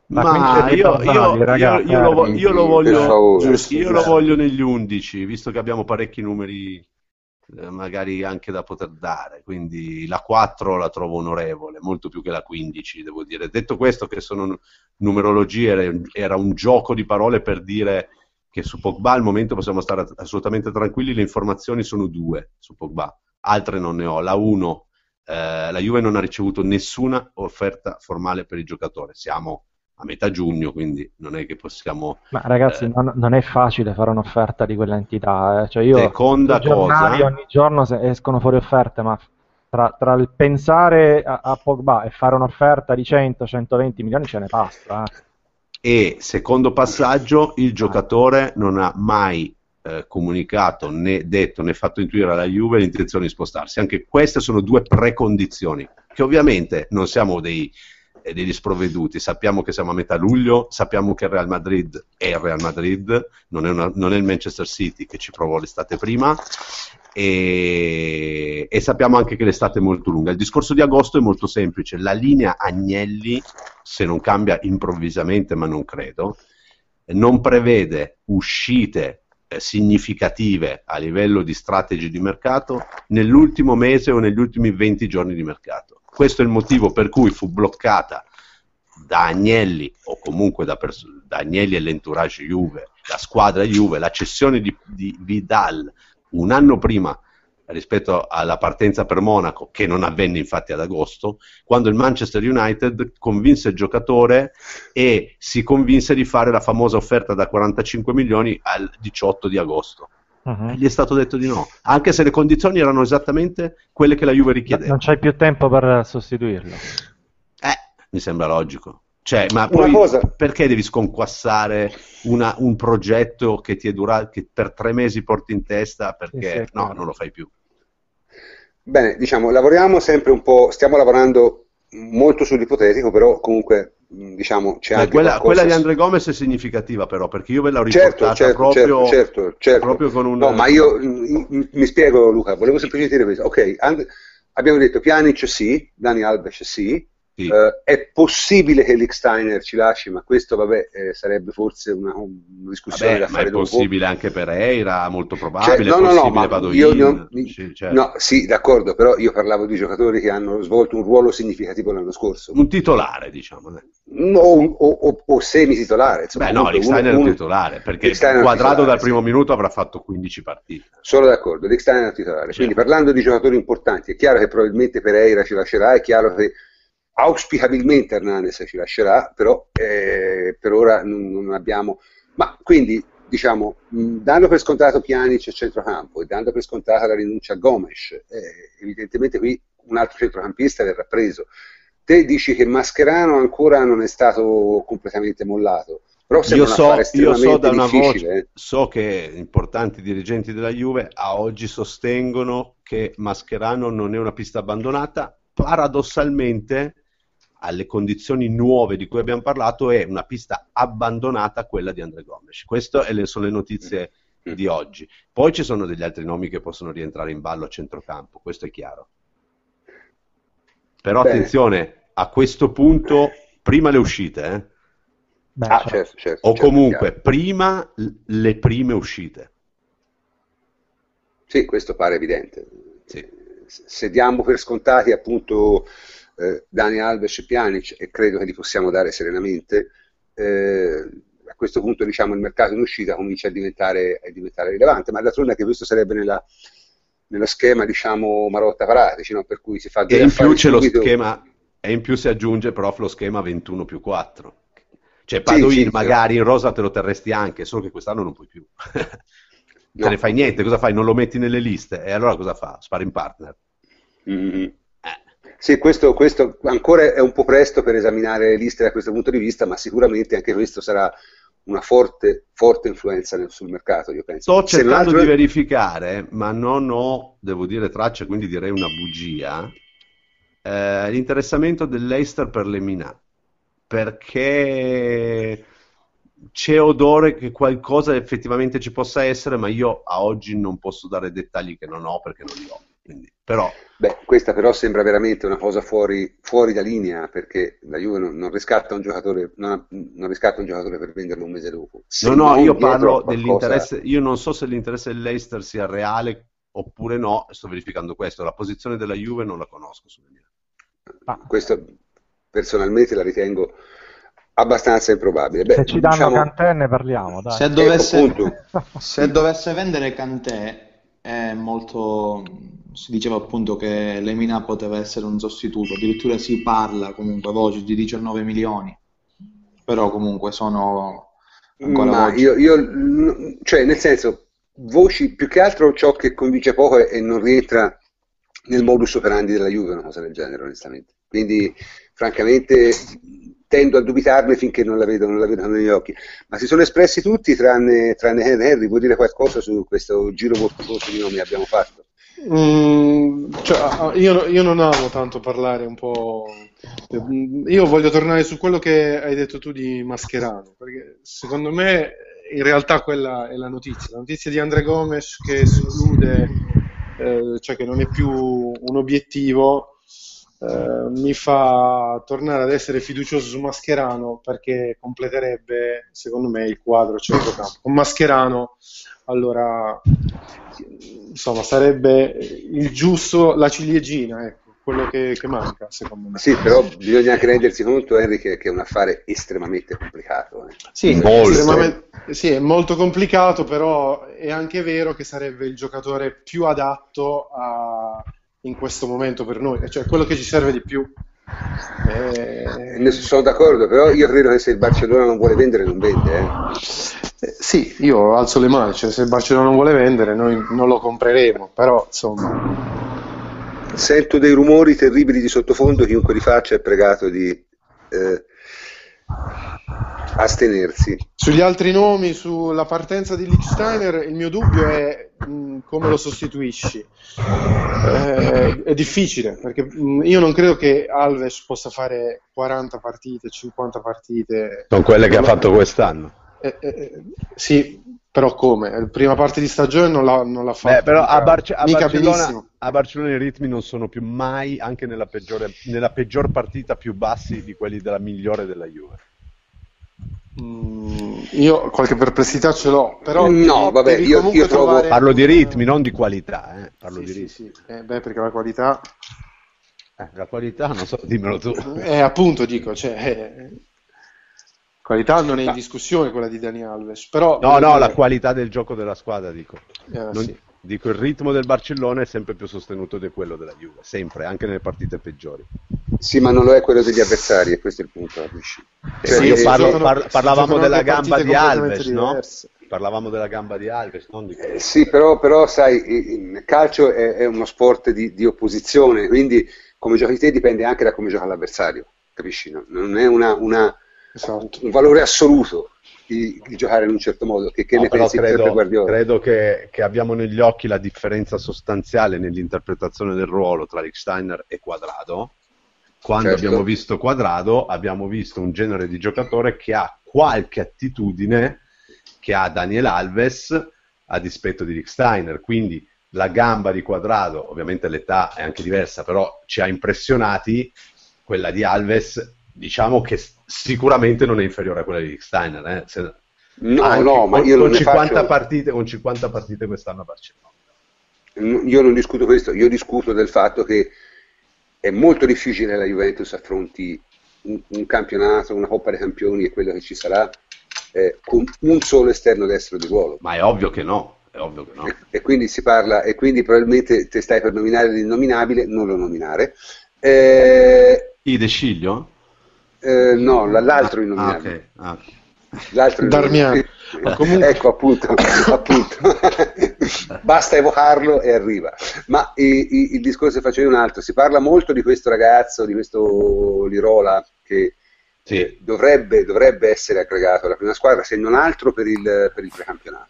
Ma Ma io, io- io- ragazzi, io lo, eh. io lo voglio. Giusto, io lo voglio negli 11, visto che abbiamo parecchi numeri eh, magari anche da poter dare, quindi la 4 la trovo onorevole, molto più che la 15, devo dire. Detto questo, che sono nu- numerologie, era, era un gioco di parole per dire che su Pogba al momento possiamo stare assolutamente tranquilli, le informazioni sono due su Pogba, altre non ne ho. La 1, eh, la Juve non ha ricevuto nessuna offerta formale per il giocatore, siamo a metà giugno, quindi non è che possiamo... Ma ragazzi, Eh. non, non è facile fare un'offerta di quell'entità. eh. Cioè io, Seconda cosa- ogni giorno escono fuori offerte, ma tra, tra il pensare a, a Pogba e fare un'offerta di 100-120 milioni ce ne passa. eh. E secondo passaggio, il giocatore non ha mai eh, comunicato né detto né fatto intuire alla Juve l'intenzione di spostarsi. Anche queste sono due precondizioni, che ovviamente non siamo dei, eh, degli sprovveduti, sappiamo che siamo a metà luglio, sappiamo che il Real Madrid è il Real Madrid, non è, una- non è il Manchester City che ci provò l'estate prima, e, e sappiamo anche che l'estate è molto lunga. Il discorso di agosto è molto semplice, la linea Agnelli, se non cambia improvvisamente, ma non credo, non prevede uscite eh, significative a livello di strategy di mercato nell'ultimo mese o negli ultimi 20 giorni di mercato. Questo è il motivo per cui fu bloccata da Agnelli o comunque da, pers- da Agnelli e l'entourage Juve, la squadra Juve, la cessione di, di Vidal un anno prima rispetto alla partenza per Monaco, che non avvenne infatti ad agosto, quando il Manchester United convinse il giocatore e si convinse di fare la famosa offerta da 45 milioni al 18 di agosto. E gli è stato detto di no, anche se le condizioni erano esattamente quelle che la Juve richiedeva. Non c'hai più tempo per sostituirlo. Eh, mi sembra logico. Cioè, ma poi cosa- perché devi sconquassare una- un progetto che ti è durato, che per tre mesi porti in testa? Perché Sì, sì, no, non lo fai più. Bene, diciamo, lavoriamo sempre un po', stiamo lavorando molto sull'ipotetico, però comunque, mh, diciamo, c'è anche quella, quella di Andre Gomez è significativa, però, perché io ve l'ho Certo, riportata certo, proprio, certo, certo, certo. proprio con un. No, ma io mh, mh, mi spiego, Luca, volevo semplicemente dire questo. Ok, an- abbiamo detto Pjanic sì, Dani Alves sì, Sì. Uh, è possibile che Licksteiner ci lasci, ma questo vabbè, eh, sarebbe forse una, una discussione vabbè, da fare è dopo. possibile anche per Eira, molto probabile, cioè, no, no, no, ma Badoin, io non, sì, certo. no, sì, d'accordo, però io parlavo di giocatori che hanno svolto un ruolo significativo l'anno scorso. Un titolare, diciamo. O, o, o, o semi-titolare. Insomma, Beh, no, Licksteiner è un titolare, perché quadrato dal primo sì. minuto avrà fatto 15 partite. Sono d'accordo, Licksteiner è un titolare. Certo. Quindi parlando di giocatori importanti, è chiaro che probabilmente Pereira ci lascerà, è chiaro che auspicabilmente Hernanes ci lascerà, però eh, per ora non, non, abbiamo... Ma quindi, diciamo, mh, dando per scontato Pjanic e centrocampo e dando per scontata la rinuncia a Gomes, eh, evidentemente qui un altro centrocampista verrà preso. Te dici che Mascherano ancora non è stato completamente mollato. Però io so, io so da una voce, eh. so che importanti dirigenti della Juve a oggi sostengono che Mascherano non è una pista abbandonata, paradossalmente alle condizioni nuove di cui abbiamo parlato è una pista abbandonata quella di Andre Gomes. Queste sono le notizie mm. di oggi. Poi ci sono degli altri nomi che possono rientrare in ballo a centrocampo, questo è chiaro. Però Bene. attenzione, a questo punto, prima le uscite, eh? Beh, ah, certo, certo, o certo, comunque prima le prime uscite. Sì, questo pare evidente. Sì. Se diamo per scontati appunto eh, Dani Alves e Pjanic e credo che li possiamo dare serenamente, eh, a questo punto diciamo, il mercato in uscita comincia a diventare, a diventare rilevante, ma d'altronde anche questo sarebbe nella, nello schema diciamo Marotta Paratici, no? per cui si fa e in più c'è subito. lo schema e in più si aggiunge prof lo schema 21 più 4 cioè Padoin sì, sì, magari sì. in rosa te lo terresti anche solo che quest'anno non puoi più no. te ne fai niente, cosa fai? non lo metti nelle liste e allora cosa fa? spara in partner mm-hmm. Sì, questo, questo, ancora è un po' presto per esaminare le liste da questo punto di vista, ma sicuramente anche questo sarà una forte, forte influenza nel, sul mercato, io penso. Sto cercando altro... di verificare, ma non ho, devo dire, traccia, quindi direi una bugia, eh, l'interessamento dell'Eister per le Minà, perché c'è odore che qualcosa effettivamente ci possa essere, ma io a oggi non posso dare dettagli che non ho perché non li ho. Quindi, però... Beh, questa però sembra veramente una cosa fuori, fuori da linea perché la Juve non, non, riscatta un giocatore, non, non, riscatta un giocatore per venderlo un mese dopo. Se no, no, io parlo dell'interesse, io non so se l'interesse dell'Eister sia reale oppure no, sto verificando questo, la posizione della Juve non la conosco. Ah. Questo personalmente la ritengo abbastanza improbabile. Beh, se ci danno diciamo... Cantè ne parliamo. Dai. Se, dovesse, ecco, se dovesse vendere Cantè è molto si diceva appunto che Lemina poteva essere un sostituto, addirittura si parla comunque voci di 19 milioni, però comunque sono ancora Ma voci. Io, io, cioè nel senso, voci più che altro ciò che convince poco e non rientra nel modus operandi della Juve, una cosa del genere onestamente. Quindi francamente tendo a dubitarne finché non la vedo, non la vedo negli occhi. Ma si sono espressi tutti tranne, tranne Henry, vuoi dire qualcosa su questo giro corto di nomi che abbiamo fatto? Mm, cioè, io, io, non amo tanto parlare un po'. Io voglio tornare su quello che hai detto tu di Mascherano, perché secondo me in realtà quella è la notizia. La notizia di Andre Gomes che esclude, eh, cioè che non è più un obiettivo, eh, mi fa tornare ad essere fiducioso su Mascherano perché completerebbe, secondo me, il quadro centrocampo. Con Mascherano, allora insomma, sarebbe il giusto, la ciliegina, ecco, quello che, che, manca, secondo me. Sì, però bisogna anche rendersi conto, Enrico, che è un affare estremamente complicato. Eh. Sì, estremamente, sì, è molto complicato, però è anche vero che sarebbe il giocatore più adatto a, in questo momento per noi, cioè quello che ci serve di più. Eh... Sono d'accordo, però io credo che se il Barcellona non vuole vendere, non vende. Eh. Eh, sì, io alzo le mani, cioè se il Barcellona non vuole vendere noi non lo compreremo, però insomma... Sento dei rumori terribili di sottofondo, chiunque li faccia è pregato di eh, astenersi. Sugli altri nomi, sulla partenza di Lichsteiner, il mio dubbio è mh, come lo sostituisci. Eh, è difficile, perché mh, io non credo che Alves possa fare 40 partite, 50 partite. Sono quelle che ha fatto quest'anno Eh, eh, sì, però come? Prima parte di stagione non l'ha, non l'ha fatto. Beh, però a, Barce- a mica Barcellona, a Barcellona i ritmi non sono più mai, anche nella, peggiore, nella peggior partita, più bassi di quelli della migliore della Juve. Mm, io qualche perplessità ce l'ho, però No, vabbè, devi io- io trovo- trovare- Parlo di ritmi, non di qualità. Eh. Parlo Sì, di sì, ritmi. sì. Eh, beh, perché la qualità Eh, la qualità, non so, dimmelo tu. Eh, appunto dico, cioè, eh, qualità non è in discussione quella di Dani Alves, però No, no, dire- la qualità del gioco della squadra, dico. Eh, Non- sì. Dico, il ritmo del Barcellona è sempre più sostenuto di quello della Juve, sempre, anche nelle partite peggiori. Sì, ma non lo è quello degli avversari, e questo è il punto. capisci? Cioè, Sì, eh, io parlo- par- parlavamo della gamba di Alves, no? Parlavamo della gamba di Alves, non di Eh, Sì, però, però sai, il calcio è, è uno sport di, di opposizione, quindi come giochi te dipende anche da come gioca l'avversario, capisci? No? Non è una- una- Esatto. un valore assoluto di, di giocare in un certo modo, che, che No, ne pensi credo, Guardiola? credo che, che abbiamo negli occhi la differenza sostanziale nell'interpretazione del ruolo tra Rick Steiner e Quadrado. Quando Certo. abbiamo visto Quadrado, abbiamo visto un genere di giocatore che ha qualche attitudine che ha Daniel Alves a dispetto di Rick Steiner. Quindi la gamba di Quadrado, ovviamente l'età è anche diversa, però ci ha impressionati. Quella di Alves, diciamo che sicuramente non è inferiore a quella di Steiner. eh. Se- No, no, ma con, io non con ne 50 faccio- partite, con 50 partite quest'anno a Barcellona. Io non discuto questo, io discuto del fatto che è molto difficile la Juventus affronti un, un campionato, una Coppa dei Campioni e quello che ci sarà eh, con un solo esterno destro di ruolo. Ma è ovvio che no, è ovvio che no. E, e quindi si parla, e quindi probabilmente te stai per nominare l'innominabile, non lo nominare. Eh, I De Sciglio? Eh, no, l'altro Ah, innominabile. ok. Ah. L'altro Darmian. innominabile. Comunque- Ecco appunto, appunto. basta evocarlo e arriva. Ma i- i- il discorso che facevo è un altro, si parla molto di questo ragazzo, di questo Lirola che Sì. dovrebbe, dovrebbe essere aggregato alla prima squadra, se non altro per il, per il precampionato.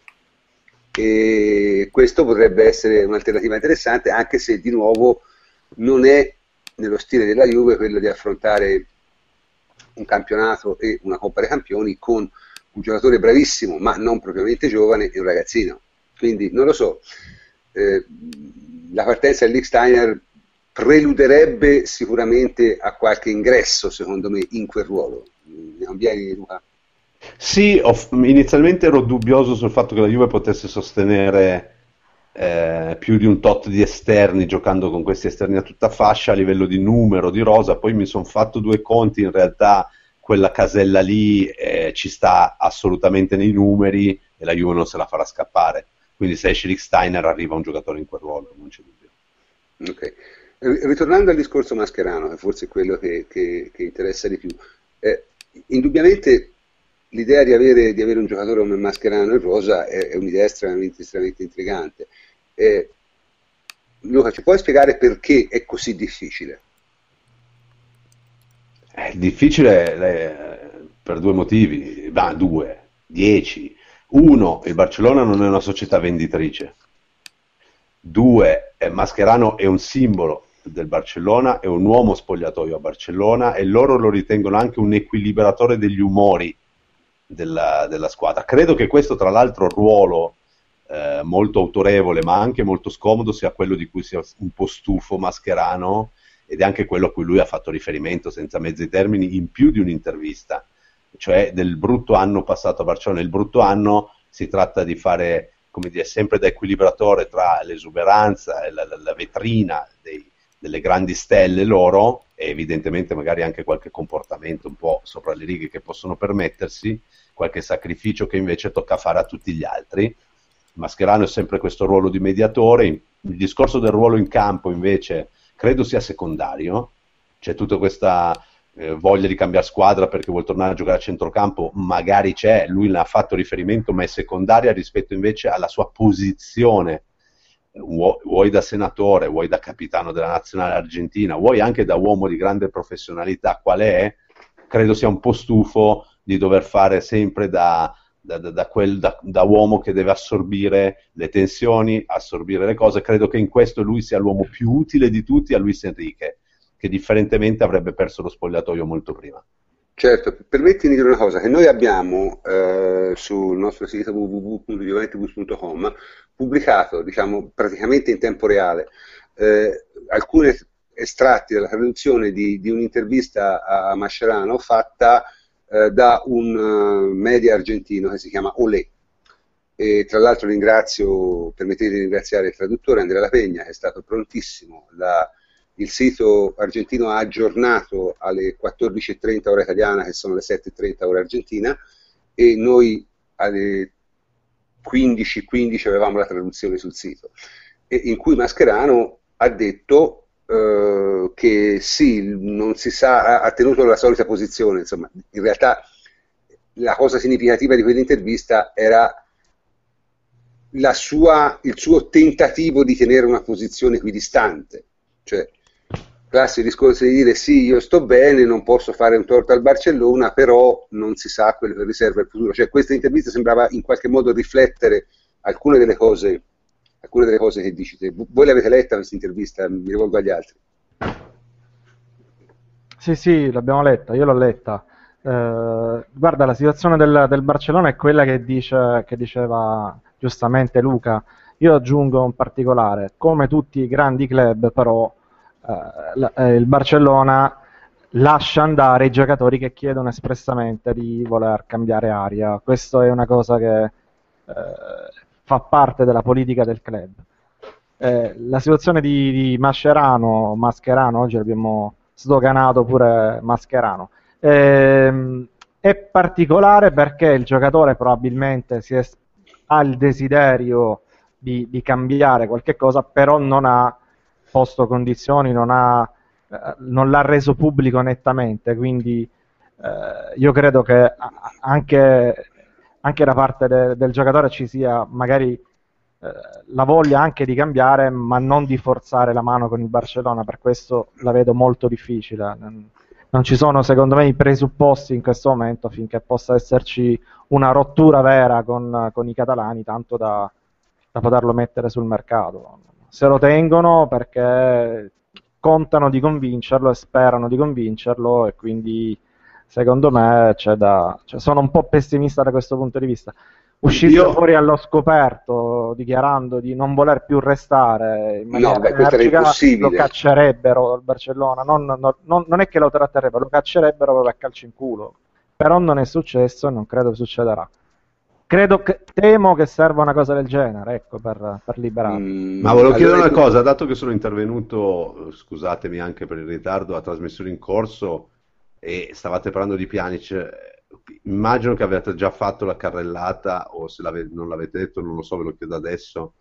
E questo potrebbe essere un'alternativa interessante, anche se di nuovo non è nello stile della Juve quello di affrontare un campionato e una Coppa dei Campioni con un giocatore bravissimo, ma non propriamente giovane, e un ragazzino. Quindi non lo so, eh, la partenza del Steiner preluderebbe sicuramente a qualche ingresso, secondo me, in quel ruolo. Ne convieni, Luca? Sì, inizialmente ero dubbioso sul fatto che la Juve potesse sostenere eh, più di un tot di esterni giocando con questi esterni a tutta fascia a livello di numero, di rosa, poi mi sono fatto due conti, in realtà quella casella lì eh, ci sta assolutamente nei numeri e la Juve non se la farà scappare. Quindi se esce Steiner arriva un giocatore in quel ruolo, non c'è dubbio. Ok. R- Ritornando al discorso Mascherano, che forse è quello che, che- che interessa di più, eh, indubbiamente l'idea di avere, di avere un giocatore come Mascherano in rosa è, è un'idea estremamente, estremamente intrigante. Eh, Luca, ci puoi spiegare perché è così difficile? È difficile eh, per due motivi, ma due, dieci. Uno, il Barcellona non è una società venditrice. Due, eh, Mascherano è un simbolo del Barcellona, è un uomo spogliatoio a Barcellona e loro lo ritengono anche un equilibratore degli umori della, della squadra. Credo che questo, tra l'altro, ruolo eh, molto autorevole, ma anche molto scomodo, sia quello di cui sia un po' stufo Mascherano ed è anche quello a cui lui ha fatto riferimento senza mezzi termini in più di un'intervista, cioè del brutto anno passato a Barcellona. Il brutto anno si tratta di fare, come dire, sempre da equilibratore tra l'esuberanza e la, la- la vetrina dei- delle grandi stelle loro e evidentemente magari anche qualche comportamento un po' sopra le righe che possono permettersi, qualche sacrificio che invece tocca fare a tutti gli altri. Mascherano è sempre questo ruolo di mediatore, il discorso del ruolo in campo invece credo sia secondario, c'è tutta questa eh, voglia di cambiare squadra perché vuole tornare a giocare a centrocampo, magari c'è, lui ne ha fatto riferimento, ma è secondaria rispetto invece alla sua posizione, vuoi, vuoi da senatore, vuoi da capitano della nazionale argentina, vuoi anche da uomo di grande professionalità, quale è, credo sia un po' stufo di dover fare sempre da, da, da- quel, da- da uomo che deve assorbire le tensioni, assorbire le cose. Credo che in questo lui sia l'uomo più utile di tutti a Luis Enrique, che differentemente avrebbe perso lo spogliatoio molto prima. Certo, permettimi di dire una cosa, che noi abbiamo eh, sul nostro sito www.gioventibus.com pubblicato, diciamo, praticamente in tempo reale, eh, alcuni estratti della traduzione di, di un'intervista a Mascherano fatta eh, da un uh, media argentino che si chiama Olé. E tra l'altro ringrazio, permettete di ringraziare il traduttore Andrea La Pegna, che è stato prontissimo. La, il sito argentino ha aggiornato alle 14.30 ora italiana, che sono le 7.30 ora argentina, e noi alle 15.15 avevamo la traduzione sul sito, in cui Mascherano ha detto eh, che sì, non si sa, ha tenuto la solita posizione, insomma, in realtà la cosa significativa di quell'intervista era sua, il suo tentativo di tenere una posizione equidistante, cioè classico discorso di dire sì, io sto bene, non posso fare un torto al Barcellona, però non si sa quello che riserva il futuro. Cioè, questa intervista sembrava in qualche modo riflettere alcune delle cose, alcune delle cose che dici te. Voi l'avete letta questa intervista? Mi rivolgo agli altri. Sì, sì, l'abbiamo letta, io l'ho letta. Eh, guarda, la situazione del, del, Barcellona è quella che, dice, che diceva giustamente Luca. Io aggiungo un particolare, come tutti i grandi club, però eh, eh, il Barcellona lascia andare i giocatori che chiedono espressamente di voler cambiare aria. Questa è una cosa che eh, fa parte della politica del club. Eh, la situazione di, di, Mascherano, Mascherano, oggi abbiamo sdoganato pure Mascherano, ehm, è particolare perché il giocatore probabilmente è, ha il desiderio di, di cambiare qualche cosa, però non ha posto condizioni, non, ha, eh, non l'ha reso pubblico nettamente, quindi eh, io credo che anche, anche da parte de, del giocatore ci sia magari eh, la voglia anche di cambiare, ma non di forzare la mano con il Barcellona, per questo la vedo molto difficile. Non ci sono secondo me i presupposti in questo momento affinché possa esserci una rottura vera con, con i catalani, tanto da, da poterlo mettere sul mercato se lo tengono perché contano di convincerlo e sperano di convincerlo e quindi secondo me da, cioè sono un po' pessimista da questo punto di vista. Uscire Io... fuori allo scoperto dichiarando di non voler più restare in maniera no, beh, energica, lo caccerebbero il Barcellona, non, non, non, non, è che lo tratterebbero, lo caccerebbero proprio a calcio in culo. Però non è successo e non credo succederà credo che, temo che serva una cosa del genere, ecco, per, per liberarlo. Mm, Ma volevo chiedere una cosa, dato che sono intervenuto, scusatemi anche per il ritardo, a trasmissione in corso e stavate parlando di Pjanic, immagino che abbiate già fatto la carrellata o se non l'avete detto, non lo so, ve lo chiedo adesso,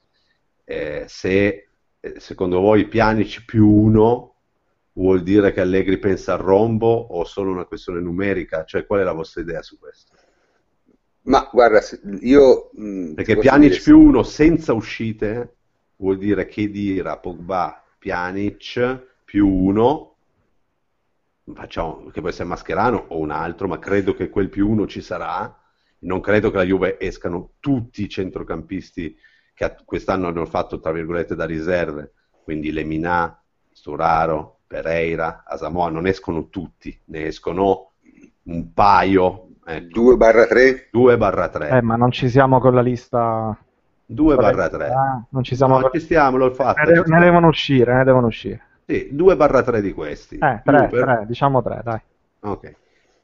eh, se eh, secondo voi Pjanic più uno vuol dire che Allegri pensa al rombo o solo una questione numerica? Cioè, qual è la vostra idea su questo? Ma guarda, io... Mh, mm, Perché Pjanic dire... più uno senza uscite vuol dire che dira Pogba, Pjanic più uno, facciamo, che può essere Mascherano o un altro, ma credo che quel più uno ci sarà. Non credo che la Juve escano tutti i centrocampisti che quest'anno hanno fatto, tra virgolette, da riserve, quindi Lemina, Sturaro, Pereira, Asamoah, non escono tutti, ne escono un paio, Ecco. 2 barra 3? 2 barra 3. Eh, ma non ci siamo con la lista... 2 barra 3. Ah, non ci siamo no, con... ci stiamo, l'ho fatto. Ne, ne devono uscire, ne devono uscire. Sì, 2 barra 3 di questi. Eh, 3, 3, diciamo 3, dai. Ok.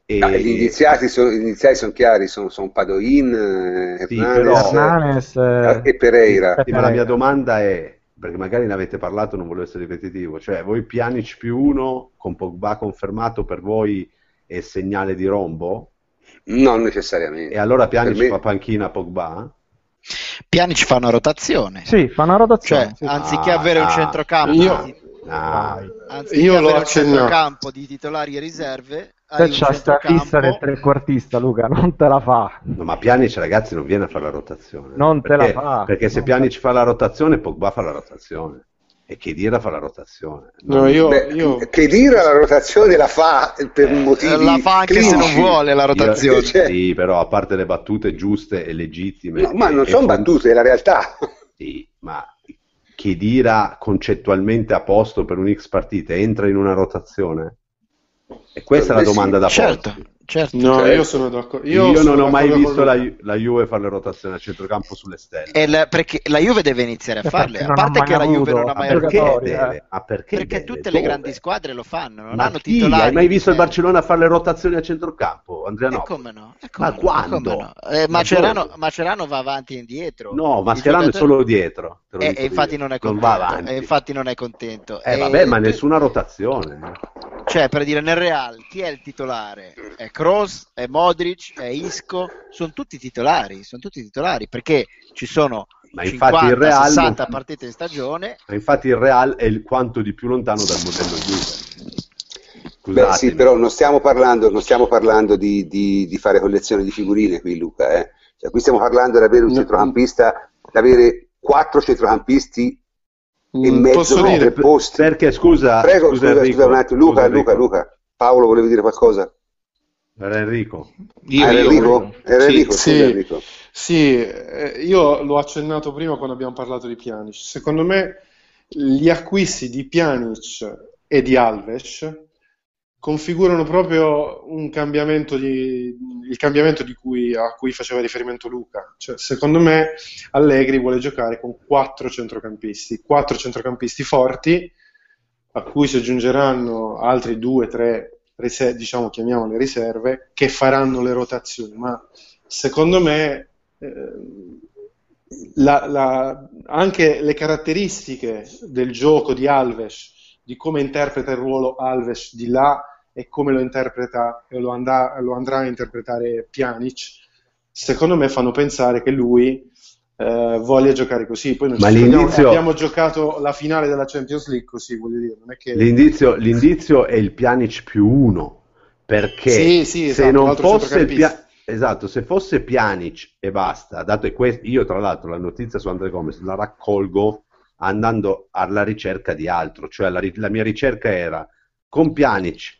E... No, gli, iniziati sono, gli iniziali sono chiari, sono, sono Padoin, eh, sì, Hernanes, eh, e Pereira. Sì, ma la mia domanda è, perché magari ne avete parlato, non volevo essere ripetitivo, cioè voi Pjanic più uno con Pogba confermato per voi è segnale di rombo? Non necessariamente. E allora Pianic me... fa panchina Pogba? Pianic fa una rotazione. Sì, fa una rotazione. Cioè, sì. anziché ah, avere un centrocampo, io, ah, anziché io avere un centrocampo di titolari e riserve, se c'è sta fissa del trequartista, Luca, non te la fa. No, ma Pianic, ragazzi, non viene a fare la rotazione. Non perché, te la fa. Perché se Pianic fa la rotazione, Pogba fa la rotazione e Chedira fa la rotazione. No, io, Beh, io... Chedira la rotazione la fa per eh, motivi La fa anche clinici. se non vuole la rotazione. Io, cioè... Sì, però a parte le battute giuste e legittime. No, ma non sono fond... battute, è la realtà. Sì, ma Chedira concettualmente a posto per un X partite entra in una rotazione? E questa è la domanda da certo. Certo. No, Cioè, io sono d'accordo. Io, Io, sono non ho mai visto con la, la Juve fare le rotazioni a centrocampo sulle stelle. E la- perché la Juve deve iniziare a farle, a parte che la Juve avuto- non ha Ma mai perché- perché giocatori, deve? eh. Ma perché Perché deve? tutte le Dove? grandi squadre lo fanno, non Ma hanno chi? titolari. Hai mai visto il Eh. Barcellona fare le rotazioni a centrocampo? Andrea E no. come no? E come Ma no? quando? Come no? Eh, Ma Macerano, dove? Macerano va avanti e indietro. No, Mascherano è solo dietro. te lo Eh, dico e infatti io. non è contento. va avanti. e infatti non è contento. Eh E vabbè, ma nessuna rotazione. Cioè, per dire, nel Real, chi è il titolare? È Kroos, è Modric, è Isco, sono tutti titolari, sono tutti titolari, perché ci sono Ma infatti 50, il Real 60 non- partite in stagione, Ma infatti il Real è il quanto di più lontano dal modello Juve. Beh, sì, però non stiamo parlando, non stiamo parlando di, di- di fare collezione di figurine qui, Luca. eh. Cioè, qui stiamo parlando di avere un centrocampista, di avere quattro centrocampisti e mezzo Posso no, dire, per posti. Perché scusa, Prego, scusa, scusa, Enrico, scusa un attimo, Luca, scusa, Luca, Enrico. Luca. Paolo, volevi dire qualcosa? Era Enrico. Io, Ah, era Enrico? Era Sì. Enrico, scusa Sì. Enrico. Sì, eh, io l'ho accennato prima quando abbiamo parlato di Pjanic. Secondo me gli acquisti di Pjanic e di Alves configurano proprio un cambiamento di, il cambiamento di cui, a cui faceva riferimento Luca. Cioè, secondo me Allegri vuole giocare con quattro centrocampisti, quattro centrocampisti forti, a cui si aggiungeranno altri due, tre, rise- diciamo, chiamiamole riserve, che faranno le rotazioni. Ma secondo me eh, la- la- anche le caratteristiche del gioco di Alves, di come interpreta il ruolo Alves di là e come lo interpreta e lo, andrà, lo andrà a interpretare Pjanic, secondo me fanno pensare che lui eh, voglia giocare così. Poi non Ma l'inizio- abbiamo giocato la finale della Champions League così, voglio dire, non che... L'indizio, l'indizio è il Pjanic più uno, perché Sì, sì, se esatto, non l'altro fosse il. Pia- esatto, se fosse Pjanic e basta, dato che que- io tra l'altro la notizia su Andre Gomez la raccolgo andando alla ricerca di altro, cioè la, la mia ricerca era con Pjanic,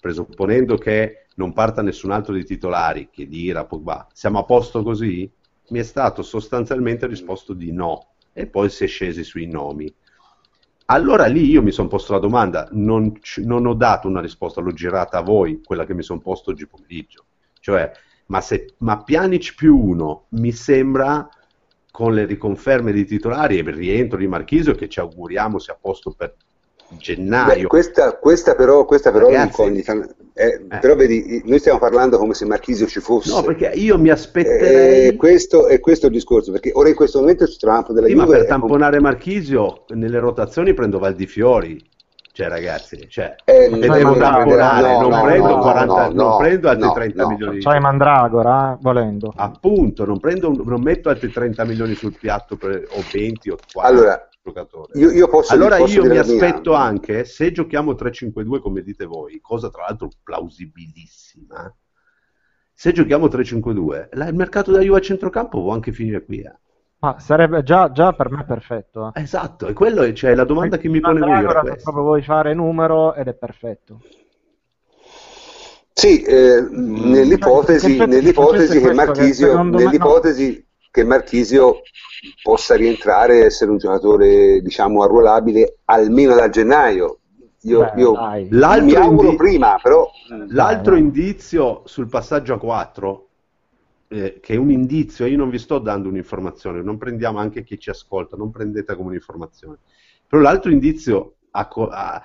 presupponendo che non parta nessun altro dei titolari, che Dira, Pogba, siamo a posto così? Mi è stato sostanzialmente risposto di no e poi si è scesi sui nomi. Allora lì io mi sono posto la domanda, non, non ho dato una risposta, l'ho girata a voi, quella che mi sono posto oggi pomeriggio. Cioè, ma, se, ma Pjanic più uno mi sembra con le riconferme di titolari e il rientro di Marchisio che ci auguriamo sia a posto per gennaio. Beh, questa, questa però, questa però è Ragazzi, un'incognita. Eh, eh. Però vedi, noi stiamo parlando come se Marchisio ci fosse. No, perché io mi aspetterei... Eh, questo, è questo il discorso, perché ora in questo momento il centrocampo della Sì, ma Juve per è com- tamponare Marchisio nelle rotazioni prendo Valdifiori. Cioè, ragazzi, cioè, eh, non Mandragora, tamponare, no, non, no, prendo no, 40 no, non no, prendo altri no, 30 no. milioni C'hai Mandragora, eh, volendo. Appunto, non, prendo, non metto altri 30 milioni sul piatto per- o 20 o 40 Allora, giocatori. Io, io posso allora posso io mi la mia. aspetto anche, se giochiamo 3-5-2 come dite voi, cosa tra l'altro plausibilissima, se giochiamo 3-5-2, la- il mercato della Juve a centrocampo può anche finire qui. eh. Ma sarebbe già, già per me perfetto. eh. Esatto, e quello è cioè, la domanda che mi ponevo io questa. proprio vuoi fare numero ed è perfetto. Sì, eh, nell'ipotesi, nell'ipotesi che che Marchisio, secondo me- nell'ipotesi che Marchisio possa rientrare e essere un giocatore, diciamo, arruolabile almeno da gennaio. Io, Beh, io mi auguro indi- prima, però L'altro Dai, indizio sul passaggio a 4, eh, che è un indizio, io non vi sto dando un'informazione, non prendiamo anche chi ci ascolta, non prendete come un'informazione. Però l'altro indizio a co- a-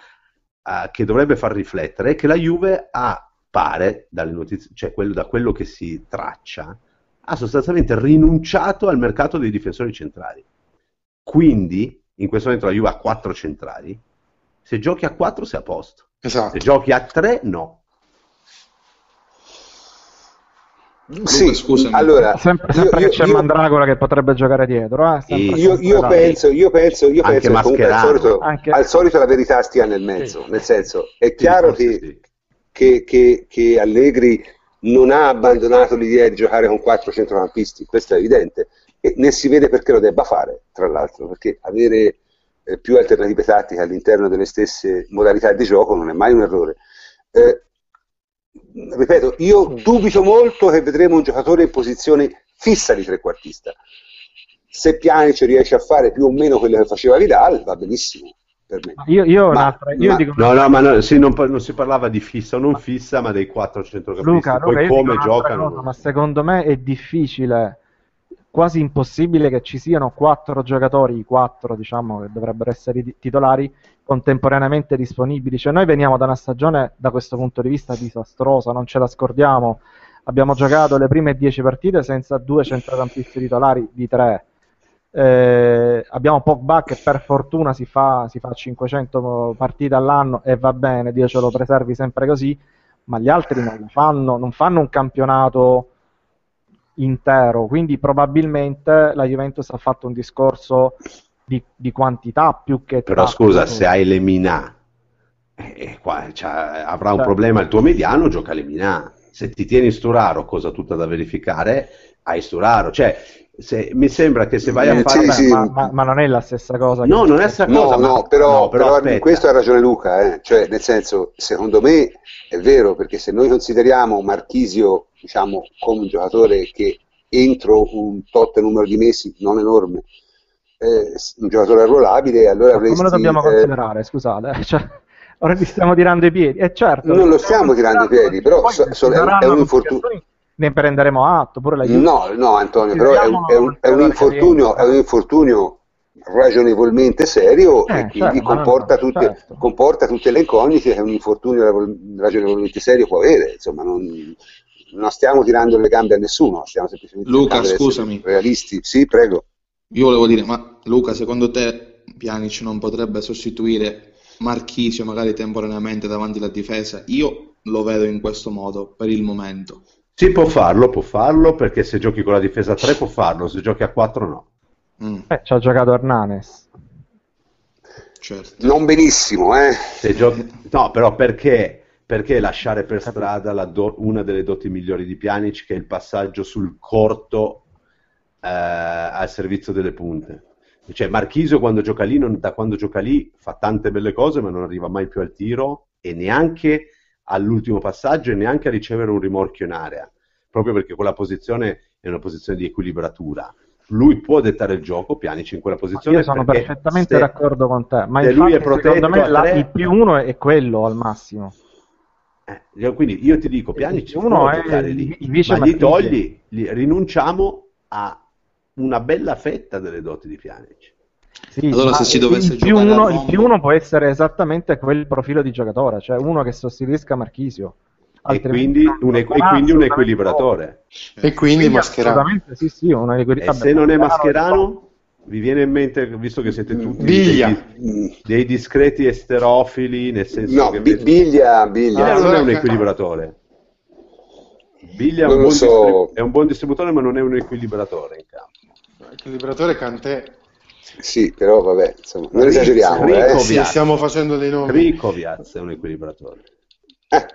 a- che dovrebbe far riflettere è che la Juve ha, pare, dalle notizie, cioè quello, da quello che si traccia, ha sostanzialmente rinunciato al mercato dei difensori centrali. Quindi, in questo momento la Juve ha 4 centrali, se giochi a 4 sei a posto. Se Esatto. giochi a 3, no. sì, scusami. allora, Sempre, io- sempre io- che c'è io- Mandragora che potrebbe giocare dietro. eh, sempre- Sì. Io, io penso, io penso, io penso che comunque al Mascherano. solito, Anche- al solito la verità stia nel mezzo, Sì. nel senso, è Sì, chiaro forse che, sì. che, che- che Allegri non ha abbandonato l'idea di giocare con quattro centrocampisti, questo è evidente, e né si vede perché lo debba fare, tra l'altro, perché avere eh, più alternative tattiche all'interno delle stesse modalità di gioco non è mai un errore. Eh, ripeto, io dubito molto che vedremo un giocatore in posizione fissa di trequartista. Se Pjanic riesce a fare più o meno quello che faceva Vidal, va benissimo, per me. Io, io, Ma- io ma- dico No, no, ma no, sì, non, non si parlava di fissa o non fissa, ma dei quattro centrocampisti. Luca, Poi come giocano. cosa, ma secondo me è difficile, quasi impossibile che ci siano quattro giocatori, i quattro diciamo che dovrebbero essere i titolari, contemporaneamente disponibili. Cioè noi veniamo da una stagione da questo punto di vista disastrosa, non ce la scordiamo. Abbiamo giocato le prime dieci partite senza due centrocampisti titolari di tre. Eh, abbiamo Pogba che per fortuna si fa, si fa 500 partite all'anno e va bene, Dio ce lo preservi sempre così, ma gli altri non lo fanno, non fanno un campionato intero, quindi probabilmente la Juventus ha fatto un discorso di, di quantità più che Però tra- scusa, se hai le Minà, eh, qua, cioè, avrà un Certo. problema il tuo mediano, gioca le Minà. Se ti tieni Sturaro, cosa tutta da verificare, hai Sturaro. Cioè, se- mi sembra che se vai a Eh, fare... sì, Vabbè, sì. ma, ma- ma non è la stessa cosa. che- No, non è sta No, cosa, ma- no, però, no, però però in questo ha ragione Luca, eh. cioè nel senso, secondo me è vero, perché se noi consideriamo Marchisio, diciamo, come un giocatore che entro un tot numero di mesi non enorme, eh, un giocatore arruolabile, allora Ma come lo avresti, dobbiamo eh, considerare? Scusate, cioè, ora gli stiamo tirando i piedi. E certo, Non lo stiamo tirando i piedi, però so- so- è un- saranno è un infortun- complicazioni, Ne prenderemo atto, pure la Juve. No, no, Antonio, però è un, è un- è un infortunio, è un infortunio ragionevolmente serio Eh, e quindi certo, comporta, no, tutte, certo. comporta tutte le incognite che un infortunio ragionevolmente serio può avere. Insomma, non, non stiamo tirando le gambe a nessuno, stiamo semplicemente Luca, scusami. realisti. Sì, prego. Io volevo dire, ma Luca, secondo te Pjanic non potrebbe sostituire Marchisio magari temporaneamente davanti alla difesa? Io lo vedo in questo modo per il momento. Sì, può farlo, può farlo, perché se giochi con la difesa a 3 può farlo, se giochi a 4 no. Mm, Eh, ci ha giocato Hernanes. certo. Non benissimo, eh. Se giochi... No, però perché? Perché lasciare per strada la do- una delle doti migliori di Pjanic, che è il passaggio sul corto eh, al servizio delle punte? Cioè, Marchisio quando gioca lì, non- da quando gioca lì, fa tante belle cose, ma non arriva mai più al tiro e neanche all'ultimo passaggio e neanche a ricevere un rimorchio in area, proprio perché quella posizione è una posizione di equilibratura. Lui può dettare il gioco, Pjanic in quella posizione. Io sono perfettamente se- d'accordo con te, ma lui è protetto secondo me la- il più uno è quello al massimo. Eh, quindi io ti dico, uno può è giocare lì, ma gli togli, gli- rinunciamo a una bella fetta delle doti di Pjanic. Sì, Allora, se si dovesse il più, uno, il più uno può essere esattamente quel profilo di giocatore, cioè uno che sostituisca Marchisio. E quindi, un, equ- e quindi un equilibratore. E quindi Mascherano. Assolutamente sì, sì, E equilibratore. se non è Mascherano, vi viene in mente, visto che siete tutti dei, dei discreti esterofili, nel senso No, che Bi- Biglia, Biglia. Biglia non è un equilibratore. Biglia è un, so. distribu- è un buon distributore, ma non è un equilibratore in campo. Equilibratore Cantè. Sì, però vabbè, insomma, non Rico- esageriamo. Rico- Eh. Sì, stiamo facendo dei nomi. Krikoviaz è un equilibratore. Eh,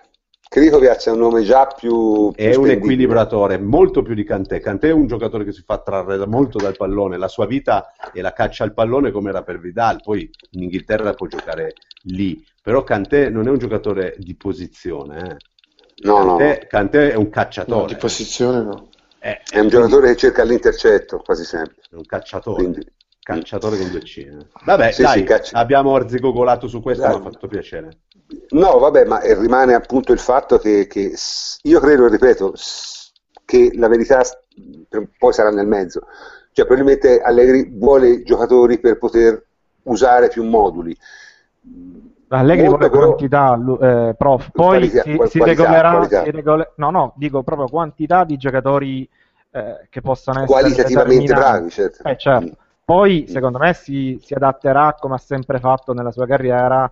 Krikovic è un nome già più, più È un spendibile. equilibratore molto più di Cantè. Cantè è un giocatore che si fa trarre molto dal pallone. La sua vita è la caccia al pallone come era per Vidal. Poi in Inghilterra può giocare lì. Però Cantè non è un giocatore di posizione. eh. No, no, no. Cantè, Cantè è un No, cacciatore. di posizione no. è, È un giocatore che cerca l'intercetto quasi sempre. è un cacciatore. Quindi, Cacciatore con due C. eh. Vabbè, Sì, dai, sì, abbiamo arzigogolato su questo, Dai. mi ha fatto piacere. No, vabbè, ma eh, rimane appunto il fatto che, che io credo, ripeto, che la verità poi sarà nel mezzo. Cioè, probabilmente Allegri vuole giocatori per poter usare più moduli. Allegri Molto vuole però- quantità, eh, prof. Poi Qualità, si, qual- si qualità, regolerà. qualità. si regole- no, no, dico proprio quantità di giocatori eh, che possano essere Qualitativamente bravi, certo. Eh, certo. Mm. Poi, Mm. secondo me, si, si adatterà come ha sempre fatto nella sua carriera.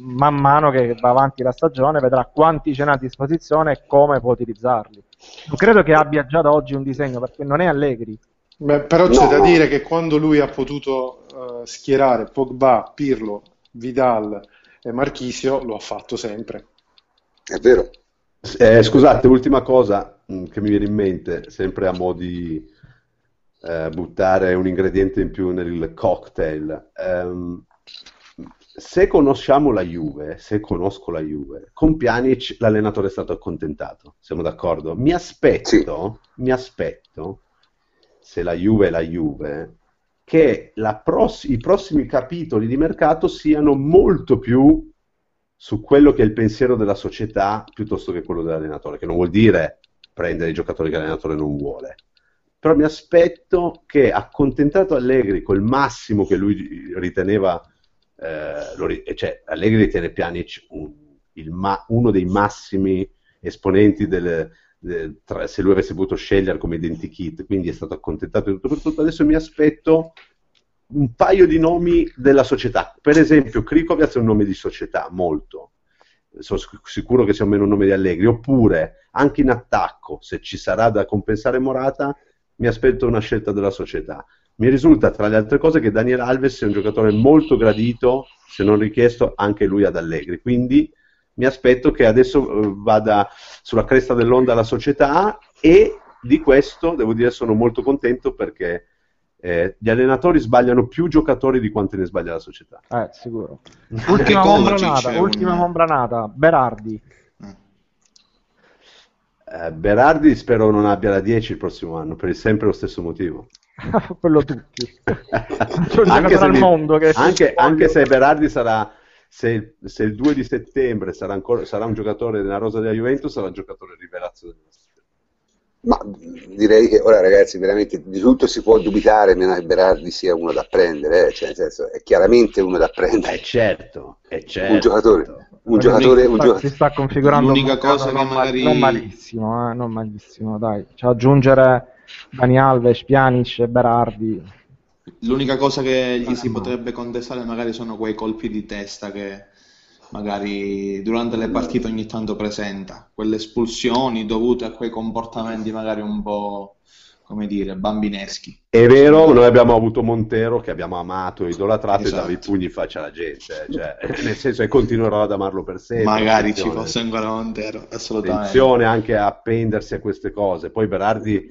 Man mano che va avanti la stagione, vedrà quanti ce n'ha a disposizione e come può utilizzarli. Non credo che abbia già da oggi un disegno perché non è Allegri. Beh, però c'è No, da no. dire che quando lui ha potuto eh, schierare Pogba, Pirlo, Vidal e Marchisio, lo ha fatto sempre. È vero. Eh, scusate, ultima cosa mh, che mi viene in mente, sempre a mo' di eh, buttare un ingrediente in più nel cocktail. Ehm, se conosciamo la Juve, se conosco la Juve, con Pjanic l'allenatore è stato accontentato, siamo d'accordo? Mi aspetto, mi aspetto, se la Juve è la Juve, che pross- i prossimi capitoli di mercato siano molto più su quello che è il pensiero della società piuttosto che quello dell'allenatore, che non vuol dire prendere i giocatori che l'allenatore non vuole. Però mi aspetto che accontentato Allegri col massimo che lui riteneva, eh, cioè Allegri ritiene Pjanic un, ma- uno dei massimi esponenti del, del, tra, se lui avesse potuto scegliere come identikit, quindi è stato accontentato di tutto per tutto. Adesso mi aspetto un paio di nomi della società. Per esempio, Krikovic è un nome di società, molto. Sono sicuro che sia meno un nome di Allegri. Oppure, anche in attacco, se ci sarà da compensare Morata, mi aspetto una scelta della società. Mi risulta, tra le altre cose, che Daniel Alves sia un giocatore molto gradito, se non richiesto, anche lui ad Allegri. Quindi mi aspetto che adesso eh, vada sulla cresta dell'onda la società e di questo, devo dire, sono molto contento perché eh, gli allenatori sbagliano più giocatori di quanto ne sbaglia la società. Eh, sicuro. Ultima membranata, ultima membranata, Berardi. Eh, Berardi spero non abbia la 10 il prossimo anno, per sempre lo stesso motivo. Quello tutti. anche, se, mi, mondo che anche, anche se Berardi sarà se, se, il 2 di settembre sarà, ancora, sarà, un giocatore della rosa della Juventus, sarà un giocatore rivelazione della ma direi che ora ragazzi veramente di tutto si può dubitare meno che Berardi sia uno da prendere, eh? cioè, nel senso, è chiaramente uno da prendere. È certo, è certo. Un giocatore, un giocatore, un gio- si sta configurando l'unica cosa non, magari... non malissimo, eh? non malissimo, dai. Cioè, aggiungere Dani Alves, Pjanic e Berardi. L'unica cosa che gli si potrebbe contestare magari sono quei colpi di testa che magari durante le partite ogni tanto presenta, quelle espulsioni dovute a quei comportamenti magari un po' come dire, bambineschi. È vero, noi abbiamo avuto Montero che abbiamo amato idolatrato esatto. e dava i pugni in faccia alla gente, cioè, nel senso che continuerò ad amarlo per sempre. Magari ci fosse ancora Montero, assolutamente. Attenzione anche a appendersi a queste cose. Poi Berardi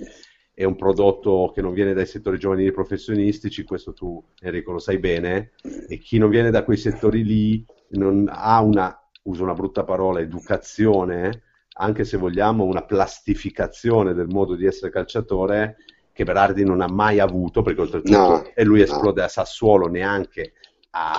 è un prodotto che non viene dai settori giovanili professionistici, questo tu Enrico lo sai bene, e chi non viene da quei settori lì non ha una, uso una brutta parola, educazione, anche se vogliamo una plastificazione del modo di essere calciatore che Berardi non ha mai avuto, perché oltretutto no, e lui esplode no. a Sassuolo neanche, a,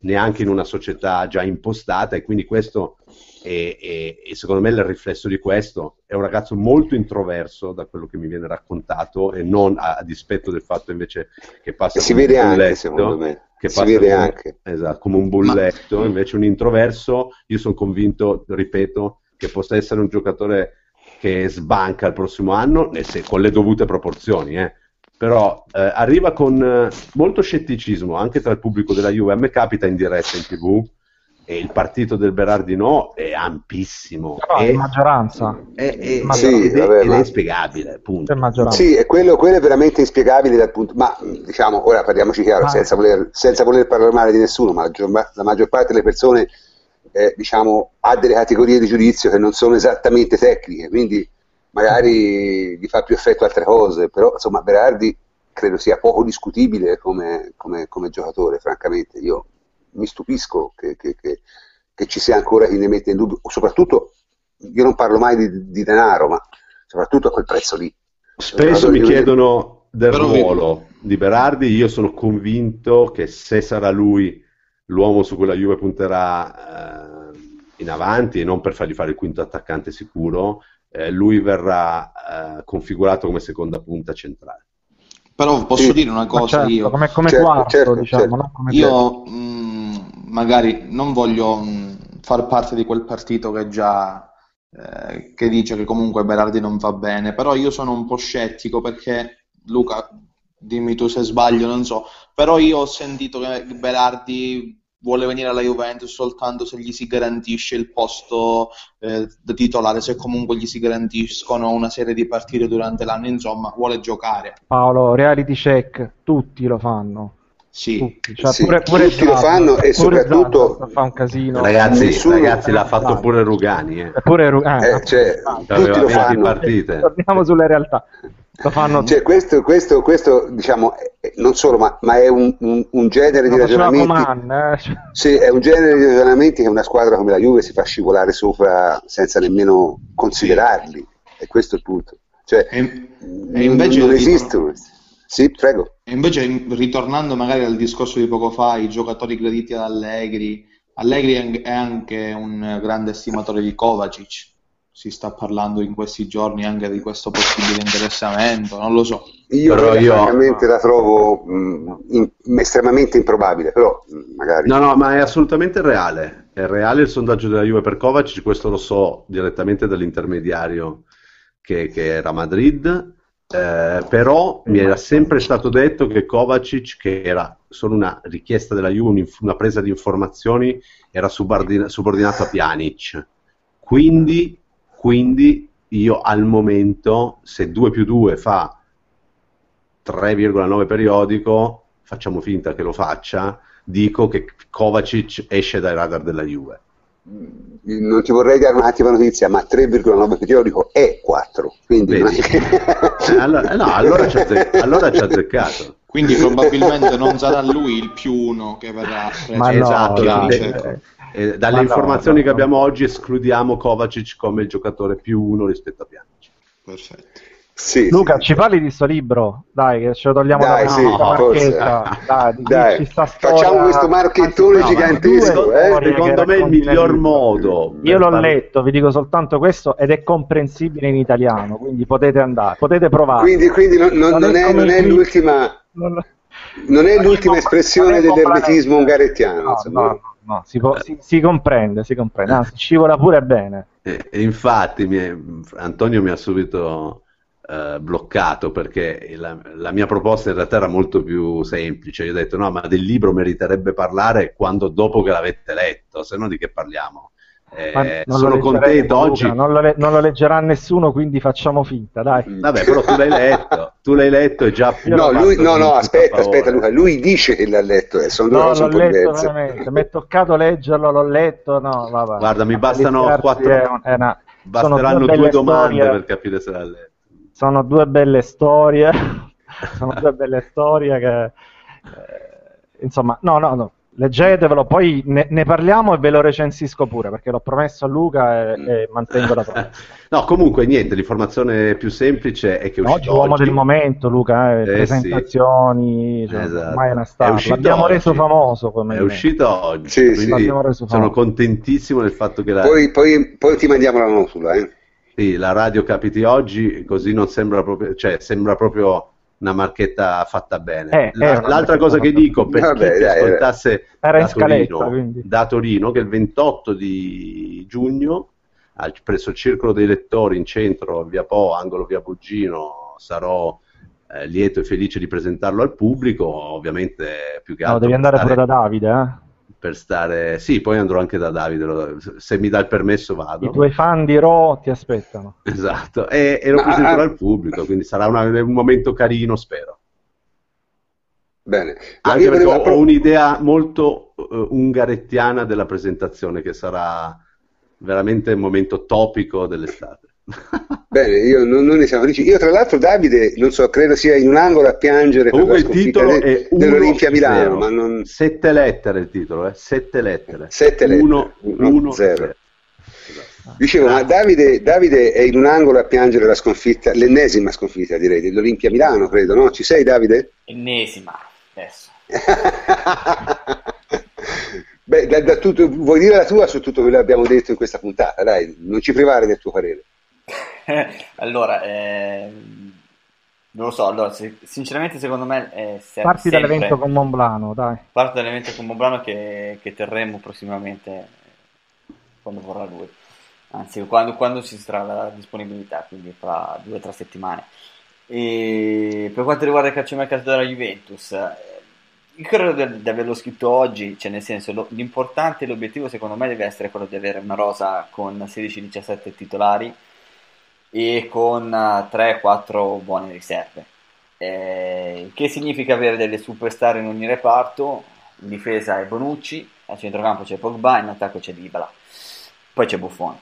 neanche in una società già impostata e quindi questo e, e, e, secondo me il riflesso di questo è un ragazzo molto introverso da quello che mi viene raccontato e non a, a dispetto del fatto invece che passa e si vede anche secondo me. che si vede come, anche. esatto, come un bulletto Ma... invece un introverso io sono convinto ripeto che possa essere un giocatore che sbanca il prossimo anno se, con le dovute proporzioni eh. però eh, arriva con eh, molto scetticismo anche tra il pubblico della Juve a me capita in diretta in tv e il partito del Berardi no è ampissimo. No, è, maggioranza. È, è, sì, ed, vabbè, ma... è inspiegabile, appunto. Sì, è quello, quello, è veramente inspiegabile dal punto... Ma diciamo, ora parliamoci chiaro, senza voler, senza, voler, parlare male di nessuno, ma la, la maggior parte delle persone eh, diciamo, ha delle categorie di giudizio che non sono esattamente tecniche, quindi magari gli fa più effetto altre cose, però insomma Berardi credo sia poco discutibile come, come, come giocatore, francamente. Io mi stupisco che, che, che, che, ci sia ancora chi ne mette in dubbio, soprattutto io non parlo mai di, di denaro, ma soprattutto a quel prezzo lì. Spesso mi chiedono del ruolo vi... di Berardi, io sono convinto che se sarà lui l'uomo su cui la Juve punterà eh, in avanti, e non per fargli fare il quinto attaccante sicuro, eh, lui verrà eh, configurato come seconda punta centrale. Però posso sì, dire una cosa certo, io. Come, come certo, quarto, certo, diciamo, certo. come io mh, magari non voglio mh, far parte di quel partito che già eh, che dice che comunque Berardi non va bene, però io sono un po' scettico perché Luca, dimmi tu se sbaglio, non so, però io ho sentito che Berardi vuole venire alla Juventus soltanto se gli si garantisce il posto eh, da titolare, se comunque gli si garantiscono una serie di partite durante l'anno, insomma, vuole giocare. Paolo, reality check, tutti lo fanno. Sì, tutti, cioè, sì, pure, pure tutti lo fanno e soprattutto fa un casino. Ragazzi, Nessuno... ragazzi l'ha fatto pure Rugani. Eh. Pure Rugani. Eh, cioè, tutti lo fanno. Partite. Torniamo sulle realtà. Fanno... Cioè, questo, questo, questo, diciamo, non solo, ma, ma è un, un, un, genere di ragionamenti. Coman, eh? Sì, è un genere di ragionamenti che una squadra come la Juve si fa scivolare sopra senza nemmeno considerarli. E questo è il punto. Cioè, e, e invece non esistono. Sì, prego. E invece, ritornando magari al discorso di poco fa, i giocatori graditi ad Allegri, Allegri è anche un grande estimatore di Kovacic. Si sta parlando in questi giorni anche di questo possibile interessamento, non lo so. Io, però io francamente la trovo mh, in, estremamente improbabile, però mh, magari... No, no, ma è assolutamente reale. È reale il sondaggio della Juve per Kovacic, questo lo so direttamente dall'intermediario che, che era Madrid eh, però mi era sempre stato detto che Kovacic, che era solo una richiesta della Juve, una presa di informazioni, era subordina- subordinato a Pjanic. Quindi, quindi io al momento, se 2 più 2 fa 3,9 periodico, facciamo finta che lo faccia, dico che Kovacic esce dai radar della Juve non ti vorrei dare un'attiva notizia, ma 3,9 periodico è 4. Quindi eh, allora, no, allora ci, azze- allora ci ha azzeccato. Quindi probabilmente non sarà lui il più uno che verrà ma esatto, no, eh, eh, dalle ma informazioni no, no, che abbiamo oggi escludiamo Kovacic come il giocatore più uno rispetto a Pjanic. Perfetto. Sì, Luca, sì. ci parli di sto libro? Dai, che ce lo togliamo dai, da sì, marchetta. Dai, dai. Facciamo questo marchettone Anzi, gigantesco. Eh? Secondo me è il miglior modo. Io l'ho fare... letto, vi dico soltanto questo, ed è comprensibile in italiano, quindi potete andare, potete provare. Quindi, quindi non, non, non, è, non è l'ultima... Non è l'ultima espressione dell'ermetismo ungarettiano. No, no, no, si, può, si, si, comprende, si comprende, anzi scivola pure bene. E, e infatti mi, Antonio mi ha subito eh, bloccato perché la, la, mia proposta in realtà era molto più semplice. Io ho detto: no, ma del libro meriterebbe parlare quando dopo che l'avete letto, se no di che parliamo. Eh, sono contento oggi. Non lo, non lo, leggerà nessuno, quindi facciamo finta. Dai. Vabbè, però tu l'hai letto, tu l'hai letto e già. No, lui, no, no, aspetta, aspetta, Luca. Lui dice che l'ha letto. Eh, sono no, l'ho letto veramente. Mi è toccato leggerlo, l'ho letto. No, vabbè. Guarda, mi bastano quattro. È una... Basteranno due, due domande storie. per capire se l'ha letto sono due belle storie, sono due belle storie che, eh, insomma, no, no, no, leggetevelo, poi ne, ne, parliamo e ve lo recensisco pure, perché l'ho promesso a Luca e, e mantengo la promessa. no, comunque niente, l'informazione più semplice è che è oggi uomo del momento, Luca, eh, eh, presentazioni, sì. cioè, esatto. mai una star. L'abbiamo oggi. reso famoso come È uscito oggi, sì, sì. sono contentissimo del fatto che la... Poi, poi, poi ti mandiamo la notula, eh. Sì, la radio capiti oggi, così non sembra proprio, cioè sembra proprio una marchetta fatta bene. Eh, la, l'altra cosa che dico, per Vabbè, chi dai, ascoltasse da, scaletta, Torino, da, Torino, che il 28 di giugno, al, presso il Circolo dei Lettori in centro, via Po, angolo via Buggino, sarò eh, lieto e felice di presentarlo al pubblico, ovviamente più che altro... No, devi andare stare... pure da Davide, eh? Per stare... Sì, poi andrò anche da Davide, se mi dà il permesso vado. I tuoi fan di Raw ti aspettano. Esatto, e, e lo presenterò al pubblico, quindi sarà una, un momento carino, spero. Bene. Anche perché ho, ho un'idea molto uh, ungarettiana della presentazione, che sarà veramente il momento topico dell'estate. Bene, io non, non, ne siamo felici. Io, tra l'altro, Davide, non so, credo sia in un angolo a piangere Comunque per la il titolo de, dell'Olimpia Milano. Ma non... Sette lettere il titolo, eh? Sette lettere. Sette lettere. Uno, uno, zero. Dicevo, ma Davide, Davide, è in un angolo a piangere la sconfitta, l'ennesima sconfitta direi, dell'Olimpia Milano, credo, no? Ci sei Davide? Ennesima, adesso. Beh, da, da tutto, vuoi dire la tua su tutto quello che abbiamo detto in questa puntata? Dai, non ci privare del tuo parere. allora, eh, non lo so, allora, se, sinceramente secondo me è se, Parti sempre, dall'evento con Monblano, dai. Parti dall'evento con Monblano che, che terremo prossimamente quando vorrà lui. Anzi, quando, quando ci sarà la disponibilità, quindi fra due o tre settimane. E per quanto riguarda il calciomercato della Juventus, io credo di, di averlo scritto oggi, cioè nel senso lo, l'importante e l'obiettivo secondo me deve essere quello di avere una rosa con 16-17 titolari e con 3-4 eh, buone riserve. Eh, che significa avere delle superstar in ogni reparto? In difesa è Bonucci, a centrocampo c'è Pogba, in attacco c'è Dybala, poi c'è Buffon.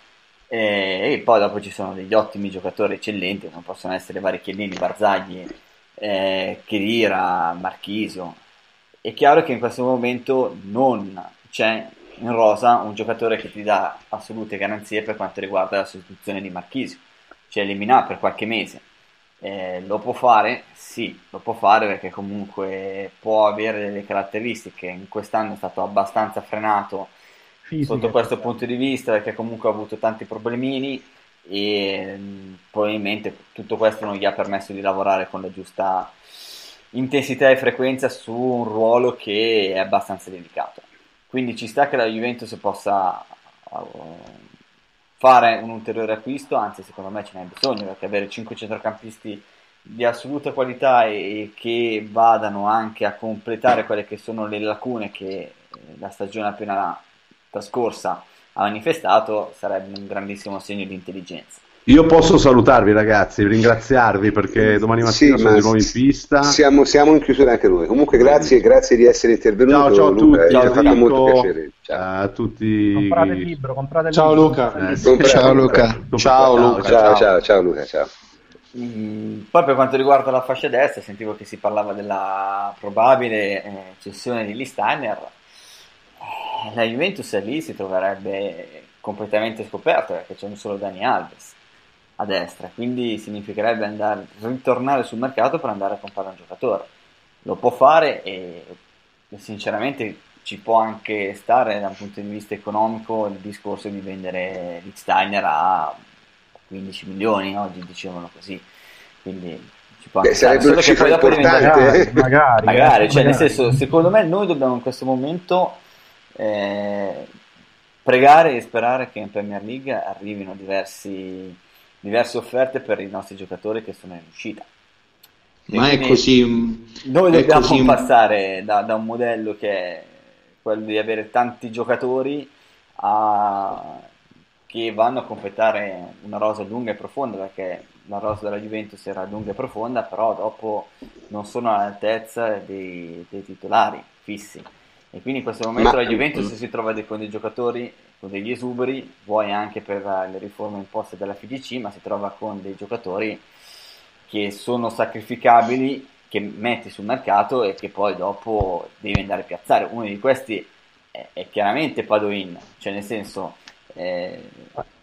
Eh, e poi dopo ci sono degli ottimi giocatori eccellenti, come possono essere vari Chiellini, Barzagli, eh, Chirira, Marchisio. È chiaro che in questo momento non c'è in rosa un giocatore che ti dà assolute garanzie per quanto riguarda la sostituzione di Marchisio cioè eliminato per qualche mese. Eh, lo può fare? Sì, lo può fare perché comunque può avere delle caratteristiche. In quest'anno è stato abbastanza frenato Fisiche, sotto questo punto di vista perché comunque ha avuto tanti problemini e mh, probabilmente tutto questo non gli ha permesso di lavorare con la giusta intensità e frequenza su un ruolo che è abbastanza delicato. Quindi ci sta che la Juventus possa uh, fare un ulteriore acquisto, anzi secondo me ce n'è bisogno perché avere 5 centrocampisti di assoluta qualità e, che vadano anche a completare quelle che sono le lacune che eh, la stagione appena trascorsa ha manifestato sarebbe un grandissimo segno di intelligenza. Io posso salutarvi ragazzi, ringraziarvi perché domani mattina sì, sono di nuovo in pista. Siamo, siamo, in chiusura anche noi. Comunque grazie, grazie di essere intervenuto. Ciao, ciao a Luca, tutti. Ciao, fatto molto piacere. Ciao a tutti. Comprate il libro, comprate il ciao, libro. Luca. Eh, ciao Luca. Ciao Luca. Ciao, ciao, ciao Luca. Ciao. Mm, poi per quanto riguarda la fascia destra, sentivo che si parlava della probabile eh, cessione di Listeiner. Eh, la Juventus lì si troverebbe completamente scoperta perché c'è un solo Dani Alves a destra, quindi significherebbe andare, ritornare sul mercato per andare a comprare un giocatore. Lo può fare e, sinceramente ci può anche stare da un punto di vista economico il discorso di vendere Lichtsteiner a 15 milioni, oggi dicevano così. Quindi ci può anche Beh, sarebbe una cifra importante. Magari, magari, magari, eh, cioè, magari. nel senso, secondo me noi dobbiamo in questo momento eh, pregare e sperare che in Premier League arrivino diversi, diverse offerte per i nostri giocatori che sono in uscita. E Ma è così. Noi è dobbiamo così- passare da, da un modello che è quello di avere tanti giocatori a- che vanno a completare una rosa lunga e profonda, perché la rosa della Juventus era lunga e profonda, però dopo non sono all'altezza dei, dei titolari fissi. E quindi in questo momento Ma- la Juventus si trova con dei giocatori, con degli esuberi, vuoi anche per le riforme imposte dalla FDC, ma si trova con dei giocatori che sono sacrificabili, che metti sul mercato e che poi dopo devi andare a piazzare. Uno di questi è, è chiaramente Padoin, cioè nel senso... eh,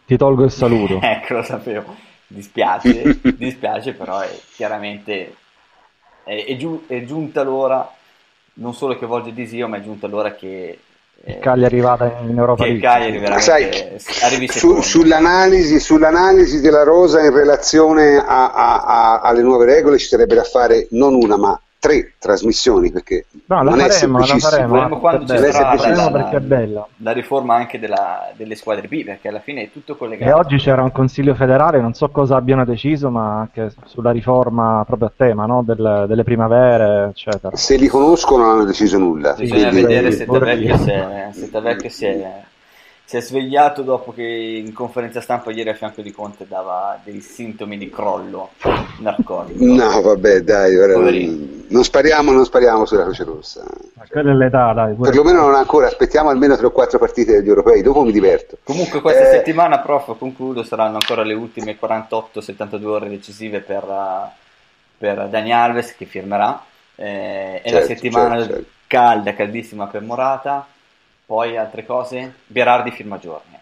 Ti tolgo il saluto. ecco, lo sapevo. Dispiace, dispiace, però è chiaramente è, giu- è giunta l'ora, non solo che volge Disio, ma è giunta l'ora che, eh, Il Cagliari vada in Europa League. Cagliari veramente sai, arrivi su- sull'analisi, sull'analisi della rosa in relazione a- a- a- alle nuove regole ci sarebbe da fare non una ma tre trasmissioni perché No, la non è faremo, la semplicissimo. faremo. Faremo quando ci è bella. sarà La la- perché è bella. la riforma anche della- delle squadre B, perché alla fine è tutto collegato. E oggi c'era un consiglio federale, non so cosa abbiano deciso, ma anche sulla riforma proprio a tema, no? Del- delle primavere, eccetera. Se li conoscono non hanno deciso nulla. Bisogna quindi- vedere se Tavecchio si è, se si è- svegliato dopo che in conferenza stampa ieri a fianco di Conte dava dei sintomi di crollo narcotico. No, vabbè, dai, ora non, non spariamo, non spariamo sulla Croce Rossa. Ma quella è l'età, dai. Perlomeno non ancora, aspettiamo almeno 3 o 4 partite degli europei, dopo mi diverto. Comunque questa Eh, settimana, prof, concludo, saranno ancora le ultime 48-72 ore decisive per, uh, per Dani Alves che firmerà. Eh, è la Certo, settimana certo, certo. calda, caldissima per Morata. Poi altre cose? Berardi firma giorni.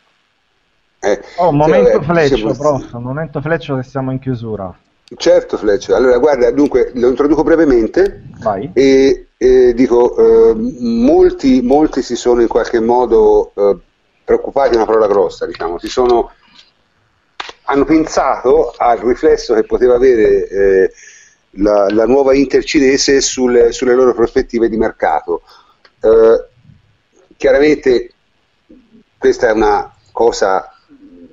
Eh, Oh, un sì, momento fleccio, siamo- prof, un momento fleccio che siamo in chiusura. Certo, Fleccio. Allora, guarda, dunque, lo introduco brevemente. Vai. E eh, dico, eh, molti, molti si sono in qualche modo eh, preoccupati, è una parola grossa, diciamo, si sono, hanno pensato al riflesso che poteva avere eh, la, la nuova Inter cinese sulle, sulle loro prospettive di mercato. Eh, chiaramente questa è una cosa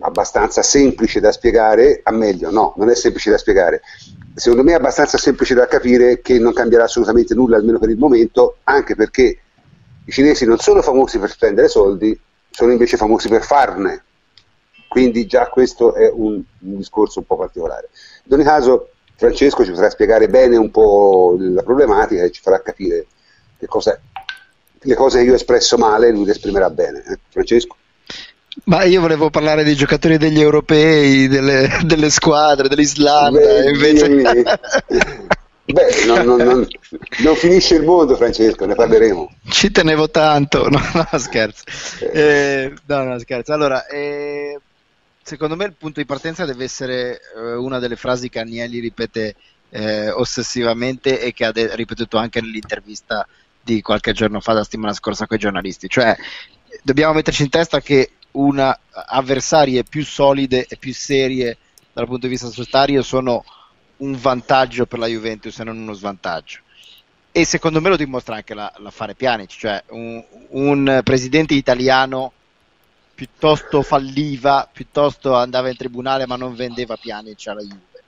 abbastanza semplice da spiegare, a meglio, no, non è semplice da spiegare. Secondo me è abbastanza semplice da capire che non cambierà assolutamente nulla, almeno per il momento, anche perché i cinesi non sono famosi per spendere soldi, sono invece famosi per farne. Quindi già questo è un, un discorso un po' particolare. In ogni caso, Francesco ci potrà spiegare bene un po' la problematica e ci farà capire che cosa, le cose che io ho espresso male, lui le esprimerà bene. eh. Francesco? Ma io volevo parlare dei giocatori degli europei, delle, delle squadre, dell'Islanda, Beh, invece... Beh, non, non- non- non finisce il mondo, Francesco, ne parleremo. Ci tenevo tanto, no, no scherzo. Eh, no, no, scherzo. Allora, eh, secondo me il punto di partenza deve essere eh, una delle frasi che Agnelli ripete eh, ossessivamente e che ha de- ripetuto anche nell'intervista di qualche giorno fa, la settimana scorsa, con i giornalisti. Cioè, dobbiamo metterci in testa che una avversarie più solide e più serie dal punto di vista societario sono un vantaggio per la Juventus e non uno svantaggio. E secondo me lo dimostra anche la, l'affare Pjanic, cioè un, un presidente italiano piuttosto falliva, piuttosto andava in tribunale ma non vendeva Pjanic alla Juve.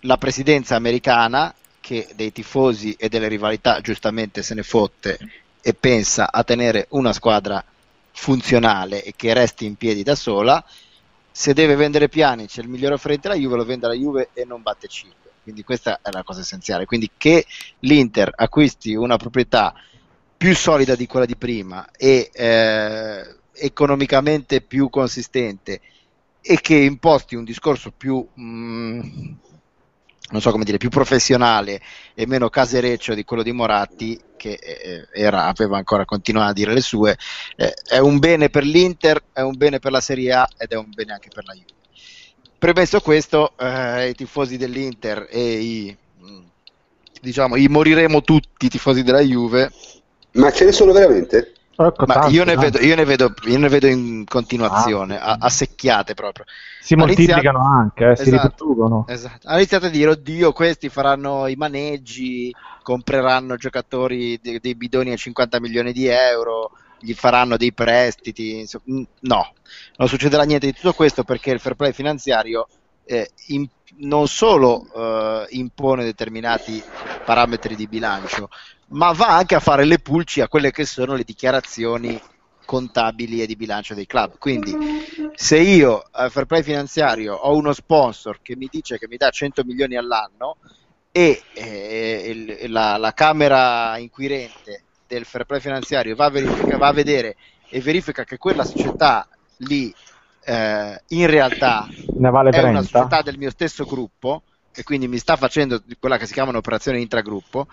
La presidenza americana, che dei tifosi e delle rivalità giustamente se ne fotte e pensa a tenere una squadra funzionale e che resti in piedi da sola, se deve vendere Pjanic il migliore offerente alla Juve lo vende alla Juve e non batte 5 quindi questa è la cosa essenziale. Quindi che l'Inter acquisti una proprietà più solida di quella di prima e eh, economicamente più consistente e che imposti un discorso più mm, non so come dire, più professionale e meno casereccio di quello di Moratti, che eh, era, aveva ancora continuato a dire le sue, eh, è un bene per l'Inter, è un bene per la Serie A ed è un bene anche per la Juve. Premesso questo, eh, i tifosi dell'Inter e i, diciamo, i moriremo tutti i tifosi della Juve. Ma ce ne sono veramente? Ecco, Ma tanti, io, ne vedo, io, ne vedo, io, ne vedo, in continuazione, ah, a, a, secchiate proprio. Si moltiplicano anche, eh, esatto, si riproducono. Esatto. Ha iniziato a dire, oddio, questi faranno i maneggi, compreranno giocatori dei, dei bidoni a 50 milioni di euro, gli faranno dei prestiti. Insomma, no, non succederà niente di tutto questo perché il fair play finanziario eh, in, non solo eh, impone determinati parametri di bilancio, ma va anche a fare le pulci a quelle che sono le dichiarazioni contabili e di bilancio dei club. Quindi, se io a fair play finanziario ho uno sponsor che mi dice che mi dà 100 milioni all'anno e eh, la, la, Camera inquirente del fair play finanziario va a, va a vedere e verifica che quella società lì eh, in realtà vale è una società del mio stesso gruppo e quindi mi sta facendo quella che si chiama un'operazione intragruppo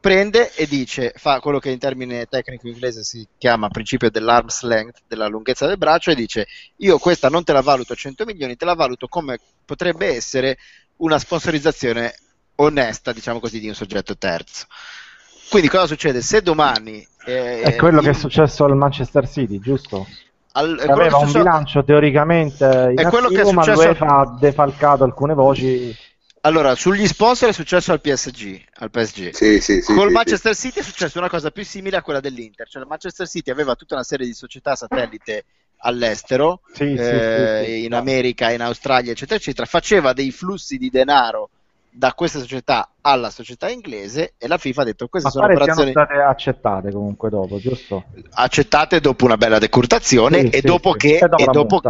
prende e dice, fa quello che in termine tecnico inglese si chiama principio dell'arm's length, della lunghezza del braccio, e dice io questa non te la valuto a 100 milioni, te la valuto come potrebbe essere una sponsorizzazione onesta, diciamo così, di un soggetto terzo. Quindi cosa succede? Se domani... Eh, è quello io... che è successo al Manchester City, giusto? Al, aveva un bilancio teoricamente inattivo, è quello che è successo... ma l'UEFA ha defalcato alcune voci allora, sugli sponsor è successo al PSG, al PSG. Sì, sì, sì, Col sì, Manchester City è successa una cosa più simile a quella dell'Inter, cioè il Manchester City aveva tutta una serie di società satellite all'estero, eh, in America, in Australia, eccetera, eccetera, faceva dei flussi di denaro da questa società alla società inglese e la FIFA ha detto queste Ma sono operazioni sono state accettate comunque dopo, giusto? Accettate dopo una bella decurtazione sì, e, sì, dopo sì. Che, e, dopo, e, dopo,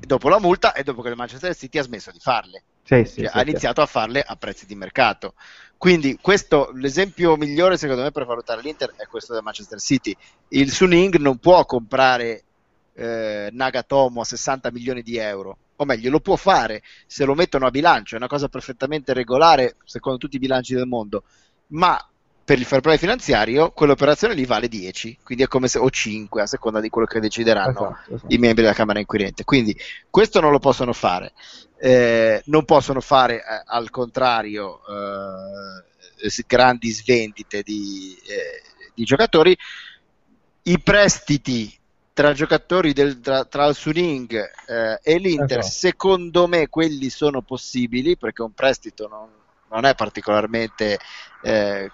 dopo la multa e dopo che il Manchester City ha smesso di farle. Cioè, ha iniziato a farle a prezzi di mercato. Quindi questo, l'esempio migliore secondo me per valutare l'Inter è questo del Manchester City. Il Suning non può comprare eh, Nagatomo a 60 milioni di euro o meglio, lo può fare se lo mettono a bilancio, è una cosa perfettamente regolare secondo tutti i bilanci del mondo, ma per il fair play finanziario quell'operazione lì vale 10, quindi è come se, o 5 a seconda di quello che decideranno esatto, esatto. i membri della Camera Inquirente. Quindi questo non lo possono fare. Eh, non possono fare eh, al contrario eh, grandi svendite di, eh, di giocatori. I prestiti tra giocatori del, tra, tra il Suning eh, e l'Inter, esatto. secondo me quelli sono possibili perché un prestito non, non è particolarmente eh,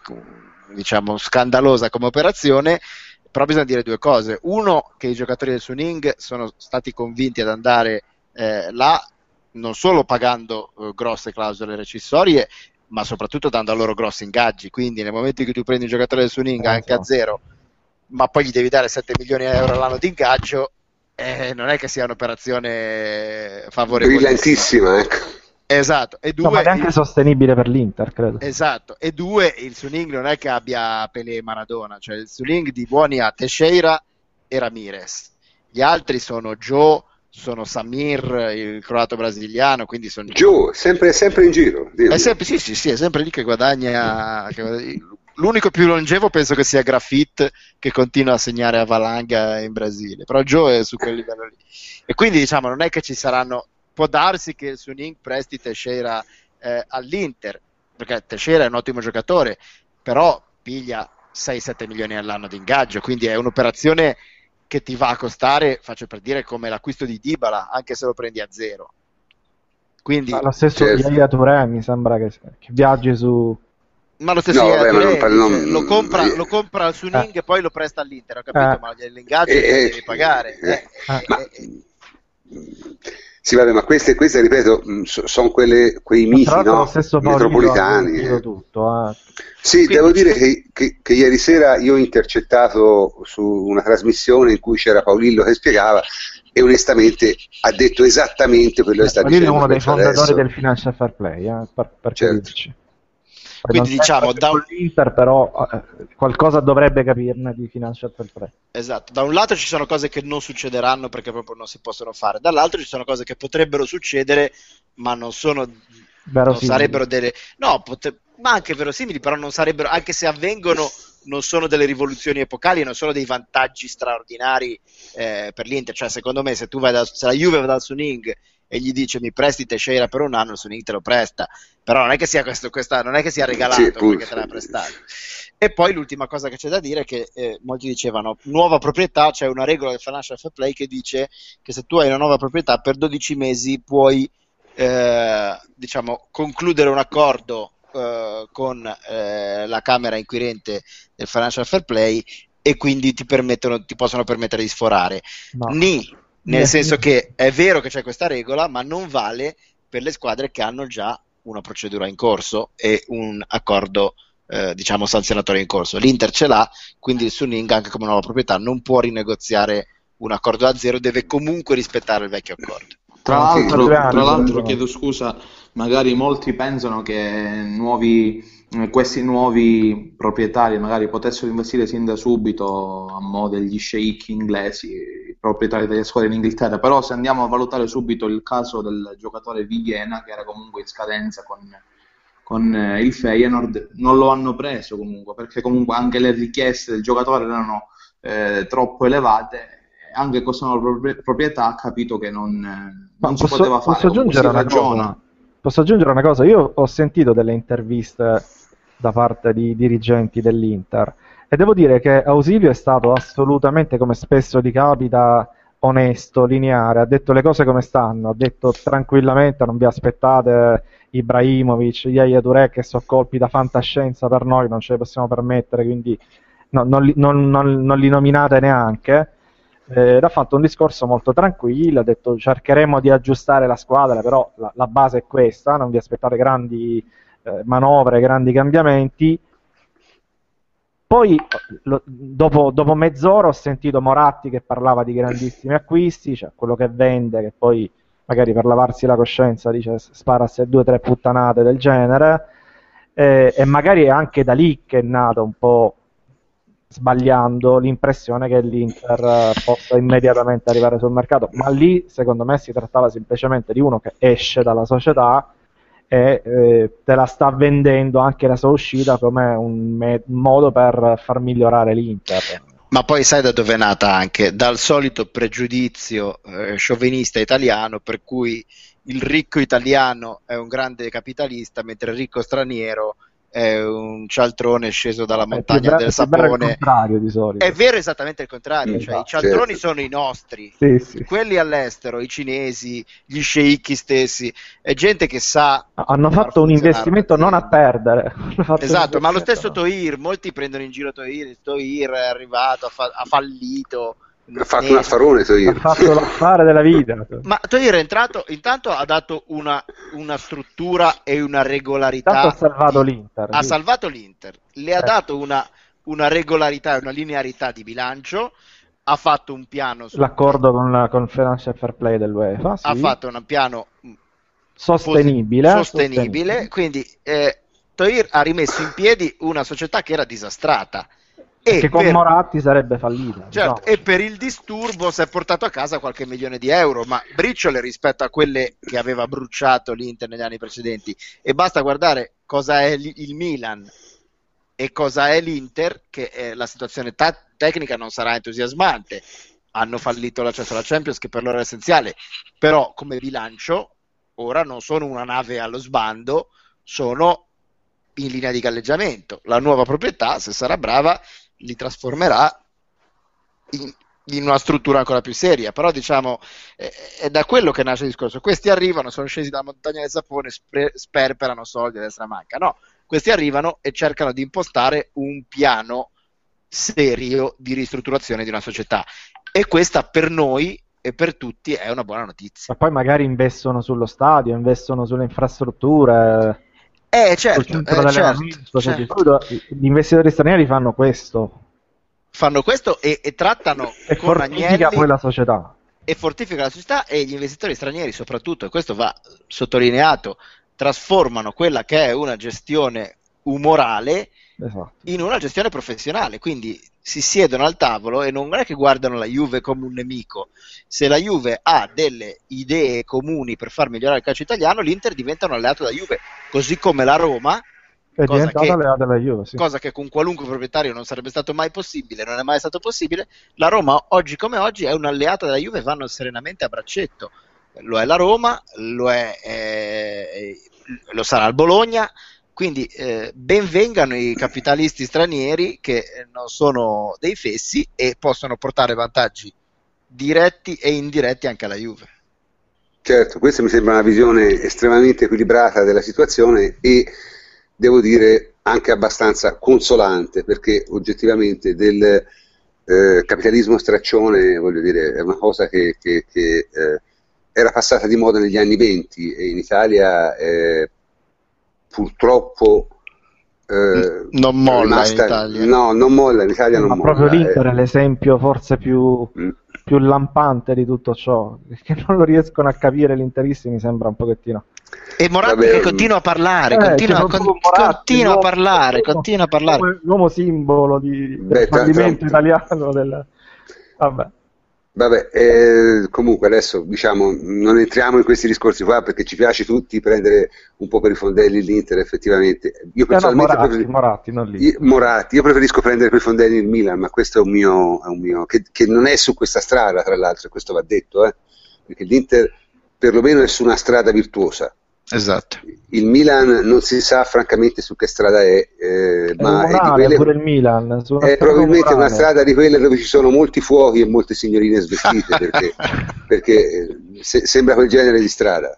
diciamo scandalosa come operazione. Però bisogna dire due cose. Uno, che i giocatori del Suning sono stati convinti ad andare eh, là non solo pagando eh, grosse clausole recissorie, ma soprattutto dando a loro grossi ingaggi. Quindi nel momento in cui tu prendi un giocatore del Suning anche a zero ma poi gli devi dare 7 milioni di euro all'anno di ingaggio, eh, non è che sia un'operazione favorevole. Brillantissima, ecco. Esatto, e due, no, ma è anche sostenibile per l'Inter, credo. Esatto, e due, il Suning non è che abbia Pelé e Maradona, cioè il Suning di buoni ha Teixeira e Ramirez. Gli altri sono Joe, sono Samir, il croato brasiliano, quindi sono... Joe, sempre, sempre in giro. È sempre, sì, sì, sì, è sempre lì che guadagna, che guadagna l'unico più longevo penso che sia Grafit che continua a segnare a Valanga in Brasile, però Joe è su quel livello lì. E quindi diciamo non è che ci saranno, può darsi che il Suning presti Teixeira eh, all'Inter, perché Teixeira è un ottimo giocatore, però piglia 6-7 milioni all'anno di ingaggio, quindi è un'operazione che ti va a costare, faccio per dire, come l'acquisto di Dybala, anche se lo prendi a zero. Quindi, Ma lo stesso certo. Yaya Touré mi sembra che, che viaggi su... ma lo stesso No, vabbè, non parlo- non- lo, compra, eh. lo compra al Suning e poi lo presta all'Inter, ho capito, Eh. ma l'ingaggio Eh, lo eh, devi pagare. eh, Eh, ma- eh, eh, Sì, vabbè, ma queste, queste ripeto, so- sono quelle, quei miti, no? lo Metropolitani. detto eh. tutto. eh. Sì, Quindi- devo dire che, che- che ieri sera io ho intercettato su una trasmissione in cui c'era Paolillo che spiegava e onestamente ha detto esattamente quello che sta Paolino dicendo è uno dei fondatori adesso. del Financial Fair Play, eh, per, per Certo. capirci. Quindi diciamo, da un- l'Inter, però eh, qualcosa dovrebbe capirne di Financial Fair Play. Esatto, da un lato ci sono cose che non succederanno perché proprio non si possono fare, dall'altro ci sono cose che potrebbero succedere ma non sono non sarebbero delle no, pote- ma anche verosimili, però non sarebbero anche se avvengono non sono delle rivoluzioni epocali, non sono dei vantaggi straordinari eh, per l'Inter, cioè secondo me se tu vai da, se la Juve va dal Suning e gli dice mi presti Teixeira per un anno, il Suning te lo presta, però non è che sia questo, questa, non è che sia regalato Sì, perché te l'ha prestato. E poi l'ultima cosa che c'è da dire è che eh, molti dicevano nuova proprietà, c'è una regola del Financial Fair Play che dice che se tu hai una nuova proprietà per 12 mesi puoi eh, diciamo, concludere un accordo eh, con eh, la Camera inquirente del Financial Fair Play e quindi ti, permettono, ti possono permettere di sforare. No. Ni, nel senso che è vero che c'è questa regola, ma non vale per le squadre che hanno già una procedura in corso e un accordo eh, diciamo sanzionatorio in corso. L'Inter ce l'ha, quindi il Suning anche come nuova proprietà non può rinegoziare un accordo a zero, deve comunque rispettare il vecchio accordo. Tra l'altro, tra l'altro chiedo scusa, magari molti pensano che nuovi, questi nuovi proprietari magari potessero investire sin da subito a mo' degli sceicchi inglesi, i proprietari delle squadre in Inghilterra, però se andiamo a valutare subito il caso del giocatore Vigliena, che era comunque in scadenza con, con eh, il Feyenoord, non lo hanno preso comunque, perché comunque anche le richieste del giocatore erano eh, troppo elevate, anche questa nuova propri- proprietà ha capito che non, eh, non si posso, poteva fare, posso aggiungere si cosa? Posso aggiungere una cosa? Io ho sentito delle interviste da parte di dirigenti dell'Inter e devo dire che Ausilio è stato assolutamente, come spesso gli capita, onesto, lineare, ha detto le cose come stanno, ha detto tranquillamente non vi aspettate Ibrahimovic, Yaya Touré che sono colpi da fantascienza per noi, non ce li possiamo permettere, quindi no- non, li, non- non- non li nominate neanche. Eh, ha fatto un discorso molto tranquillo, ha detto cercheremo di aggiustare la squadra, però la, la base è questa, non vi aspettate grandi eh, manovre, grandi cambiamenti. Poi, lo- dopo, dopo mezz'ora, ho sentito Moratti che parlava di grandissimi acquisti, cioè quello che vende, che poi magari per lavarsi la coscienza dice spara se due o tre puttanate del genere, eh, e magari è anche da lì che è nato un po' sbagliando l'impressione che l'Inter eh, possa immediatamente arrivare sul mercato, ma lì secondo me si trattava semplicemente di uno che esce dalla società e eh, te la sta vendendo anche la sua uscita come un, me- modo per far migliorare l'Inter. Ma poi sai da dove è nata anche? Dal solito pregiudizio eh, sciovinista italiano per cui il ricco italiano è un grande capitalista, mentre il ricco straniero è un cialtrone sceso dalla È montagna bre- del è sapone. contrario di solito. È vero esattamente il contrario, Mm, cioè i certo. cialtroni sono i nostri, Sì, sì. quelli all'estero, i cinesi, gli sceicchi stessi, è gente che sa Hanno fatto un investimento non a perdere. Esatto, ma lo stesso Toir, molti prendono in giro Toir, Toir è arrivato, ha, fa- ha fallito. Ha fatto un affarone, io. Ha fatto l'affare della vita. Ma Toir è entrato, intanto ha dato una, una struttura e una regolarità. Intanto ha salvato l'Inter. Ha sì. salvato l'Inter, le ha Eh. dato una, una regolarità e una linearità di bilancio, ha fatto un piano, su- L'accordo con, la, con il Financial Fair Play dell'UEFA, sì. ha fatto un piano mh, sostenibile. sostenibile, quindi eh, Toir ha rimesso in piedi una società che era disastrata. E che con per- Moratti sarebbe fallita. Certo, diciamo. e per il disturbo si è portato a casa qualche milione di euro, ma briciole rispetto a quelle che aveva bruciato l'Inter negli anni precedenti. E basta guardare cosa è il il Milan e cosa è l'Inter, che eh, la situazione ta- tecnica non sarà entusiasmante. Hanno fallito l'accesso alla Champions, che per loro è essenziale, però come bilancio ora non sono una nave allo sbando, sono in linea di galleggiamento. La nuova proprietà, se sarà brava, li trasformerà in, in una struttura ancora più seria, però diciamo è, è, da quello che nasce il discorso. Questi arrivano, sono scesi dalla montagna del sapone, spre, sperperano soldi a destra manca. No, questi arrivano e cercano di impostare un piano serio di ristrutturazione di una società e questa per noi e per tutti è una buona notizia. Ma poi magari investono sullo stadio, investono sulle infrastrutture. Eh, certo, eh, certo, certo. Gli investitori stranieri fanno questo. Fanno questo e, e trattano e con fortifica poi la società. E fortifica la società e gli investitori stranieri soprattutto, e questo va sottolineato, trasformano quella che è una gestione umorale esatto. in una gestione professionale. Quindi si siedono al tavolo e non è che guardano la Juve come un nemico. Se la Juve ha delle idee comuni per far migliorare il calcio italiano, l'Inter diventa un alleato della Juve, così come la Roma. È cosa che, della Juve, sì. cosa che con qualunque proprietario non sarebbe stato mai possibile, non è mai stato possibile. La Roma, oggi come oggi, è un alleato della Juve, vanno serenamente a braccetto. Lo è la Roma, lo, è, eh, lo sarà il Bologna, quindi eh, benvengano i capitalisti stranieri che non sono dei fessi e possono portare vantaggi diretti e indiretti anche alla Juve. Certo, questa mi sembra una visione estremamente equilibrata della situazione e devo dire anche abbastanza consolante perché oggettivamente del eh, capitalismo straccione voglio dire, è una cosa che, che, che eh, era passata di moda negli anni 20 e in Italia eh, purtroppo eh, non molla rimasta, in Italia. No, non molla in Italia. Non Ma molla, proprio l'Inter eh. è l'esempio forse più, mm. più, lampante di tutto ciò, perché non lo riescono a capire l'interista mi sembra un pochettino. E Moratti Vabbè, che continua a parlare, eh, continua, con, Moratti, continua a parlare, l'uomo, continua a parlare. L'uomo simbolo di, del Beh, fallimento italiano. Del... Vabbè. Vabbè, eh, comunque adesso diciamo non entriamo in questi discorsi qua perché ci piace tutti prendere un po' per i fondelli l'Inter effettivamente. Io eh personalmente no, Moratti, Moratti, non lì. Io, Moratti, io preferisco prendere per i fondelli il Milan, ma questo è un mio, è un mio che, che, non è su questa strada tra l'altro, questo va detto, eh, perché l'Inter perlomeno è su una strada virtuosa. Esatto. Il Milan non si sa francamente su che strada è, eh, è ma morale, è, di quelle, pure il Milan, è probabilmente morale. una strada di quelle dove ci sono molti fuochi e molte signorine svestite, perché, perché eh, se, sembra quel genere di strada.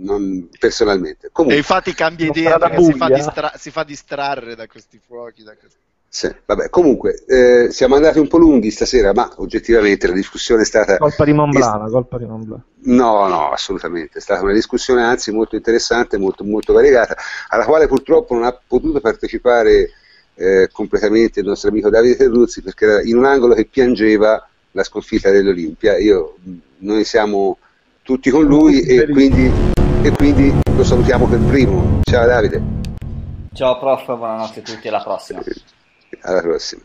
Non, personalmente. Comunque, e infatti cambia idea perché si fa, distra- si fa, distrarre da questi fuochi. Da questi... Sì, vabbè, comunque eh, siamo andati un po' lunghi stasera, ma oggettivamente la discussione è stata. Colpa di Montblanc, est... colpa di Montblanc. No, no, assolutamente. È stata una discussione anzi molto interessante, molto, molto variegata, alla quale purtroppo non ha potuto partecipare eh, completamente il nostro amico Davide Terruzzi perché era in un angolo che piangeva la sconfitta dell'Olimpia. Io, noi siamo tutti con lui e quindi, e quindi lo salutiamo per primo. Ciao Davide. Ciao prof, buonanotte a tutti, alla prossima alla prossima.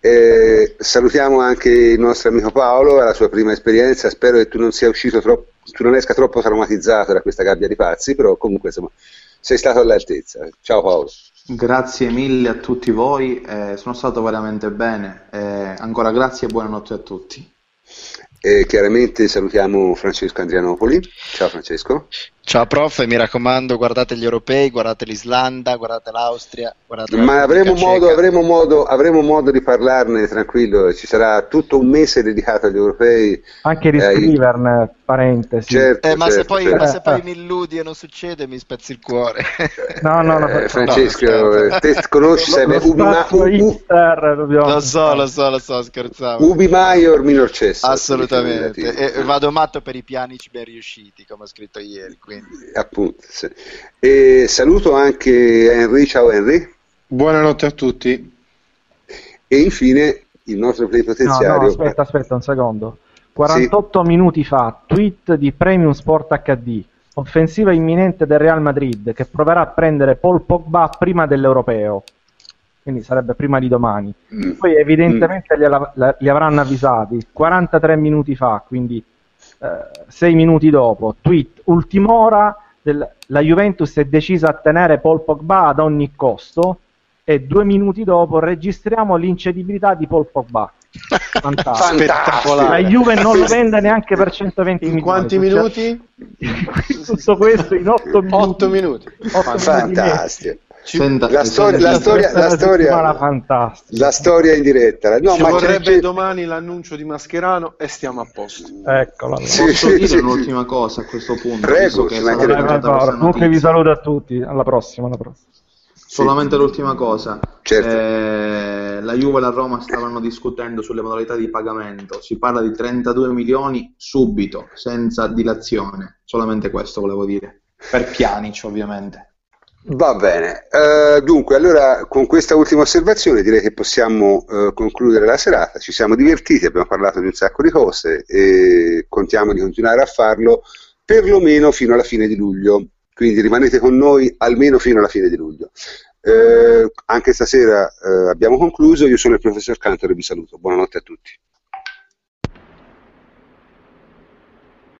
Eh, salutiamo anche il nostro amico Paolo, alla sua prima esperienza, spero che tu non sia uscito troppo, tu non esca troppo traumatizzato da questa gabbia di pazzi, però comunque insomma, sei stato all'altezza. Ciao Paolo. Grazie mille a tutti voi, eh, sono stato veramente bene, eh, ancora grazie e buonanotte a tutti. E chiaramente salutiamo Francesco Andrianopoli. Ciao Francesco. Ciao prof, mi raccomando, guardate gli europei, guardate l'Islanda, guardate l'Austria. Guardate Ma avremo modo, avremo, modo, avremo modo, di parlarne tranquillo, ci sarà tutto un mese dedicato agli europei. Anche di scriverne, eh, parentesi. Certo, eh, ma, certo, se poi, certo. ma, se poi, mi illudi e non succede, mi spezzi il cuore. No, no, no. Eh, Francesco, no, te conosci, sai, lo, Ubi, ma, u, u, lo so, lo so, lo so, scherzavo. Ubi Maior minor cesso. Assolutamente, e, vado matto per i pianici ben riusciti, come ho scritto ieri. Quindi quindi. Appunto, sì. E saluto anche Henry, ciao Henry. Buonanotte a tutti. E infine il nostro plenipotenziario. No, no, aspetta, aspetta un secondo. 48 sì. minuti fa, tweet di Premium Sport HD. Offensiva imminente del Real Madrid che proverà a prendere Paul Pogba prima dell'Europeo. Quindi sarebbe prima di domani. Mm. Poi evidentemente mm. li, li avranno avvisati 43 minuti fa, quindi sei minuti dopo, tweet, ultim'ora, del, la Juventus è decisa a tenere Paul Pogba ad ogni costo, e due minuti dopo registriamo l'incedibilità di Paul Pogba. Fantastico. Spettacolare. La Juve non lo vende neanche per 120 In milioni. quanti Succede- minuti? Tutto questo in 8 minuti. 8 minuti. Otto minuti Senta- La storia, la storia, la storia, la storia in diretta. No, Ci ma vorrebbe c'è- domani l'annuncio di Mascherano e stiamo a posto. Eccola. Sì, Posso sì, dire sì. un'ultima cosa a questo punto? Prego, che ci Comunque vi saluto a tutti. Alla prossima. Alla prossima. Solamente l'ultima cosa. Certo. Eh, la Juve e la Roma stavano discutendo sulle modalità di pagamento. Si parla di 32 milioni subito, senza dilazione. Solamente questo volevo dire. Per Pjanic, ovviamente. Va bene, Eh, dunque allora con questa ultima osservazione direi che possiamo eh, concludere la serata, ci siamo divertiti, abbiamo parlato di un sacco di cose e contiamo di continuare a farlo perlomeno fino alla fine di luglio, quindi rimanete con noi almeno fino alla fine di luglio. Eh, anche stasera abbiamo concluso, io sono il professor Cantor e vi saluto, buonanotte a tutti.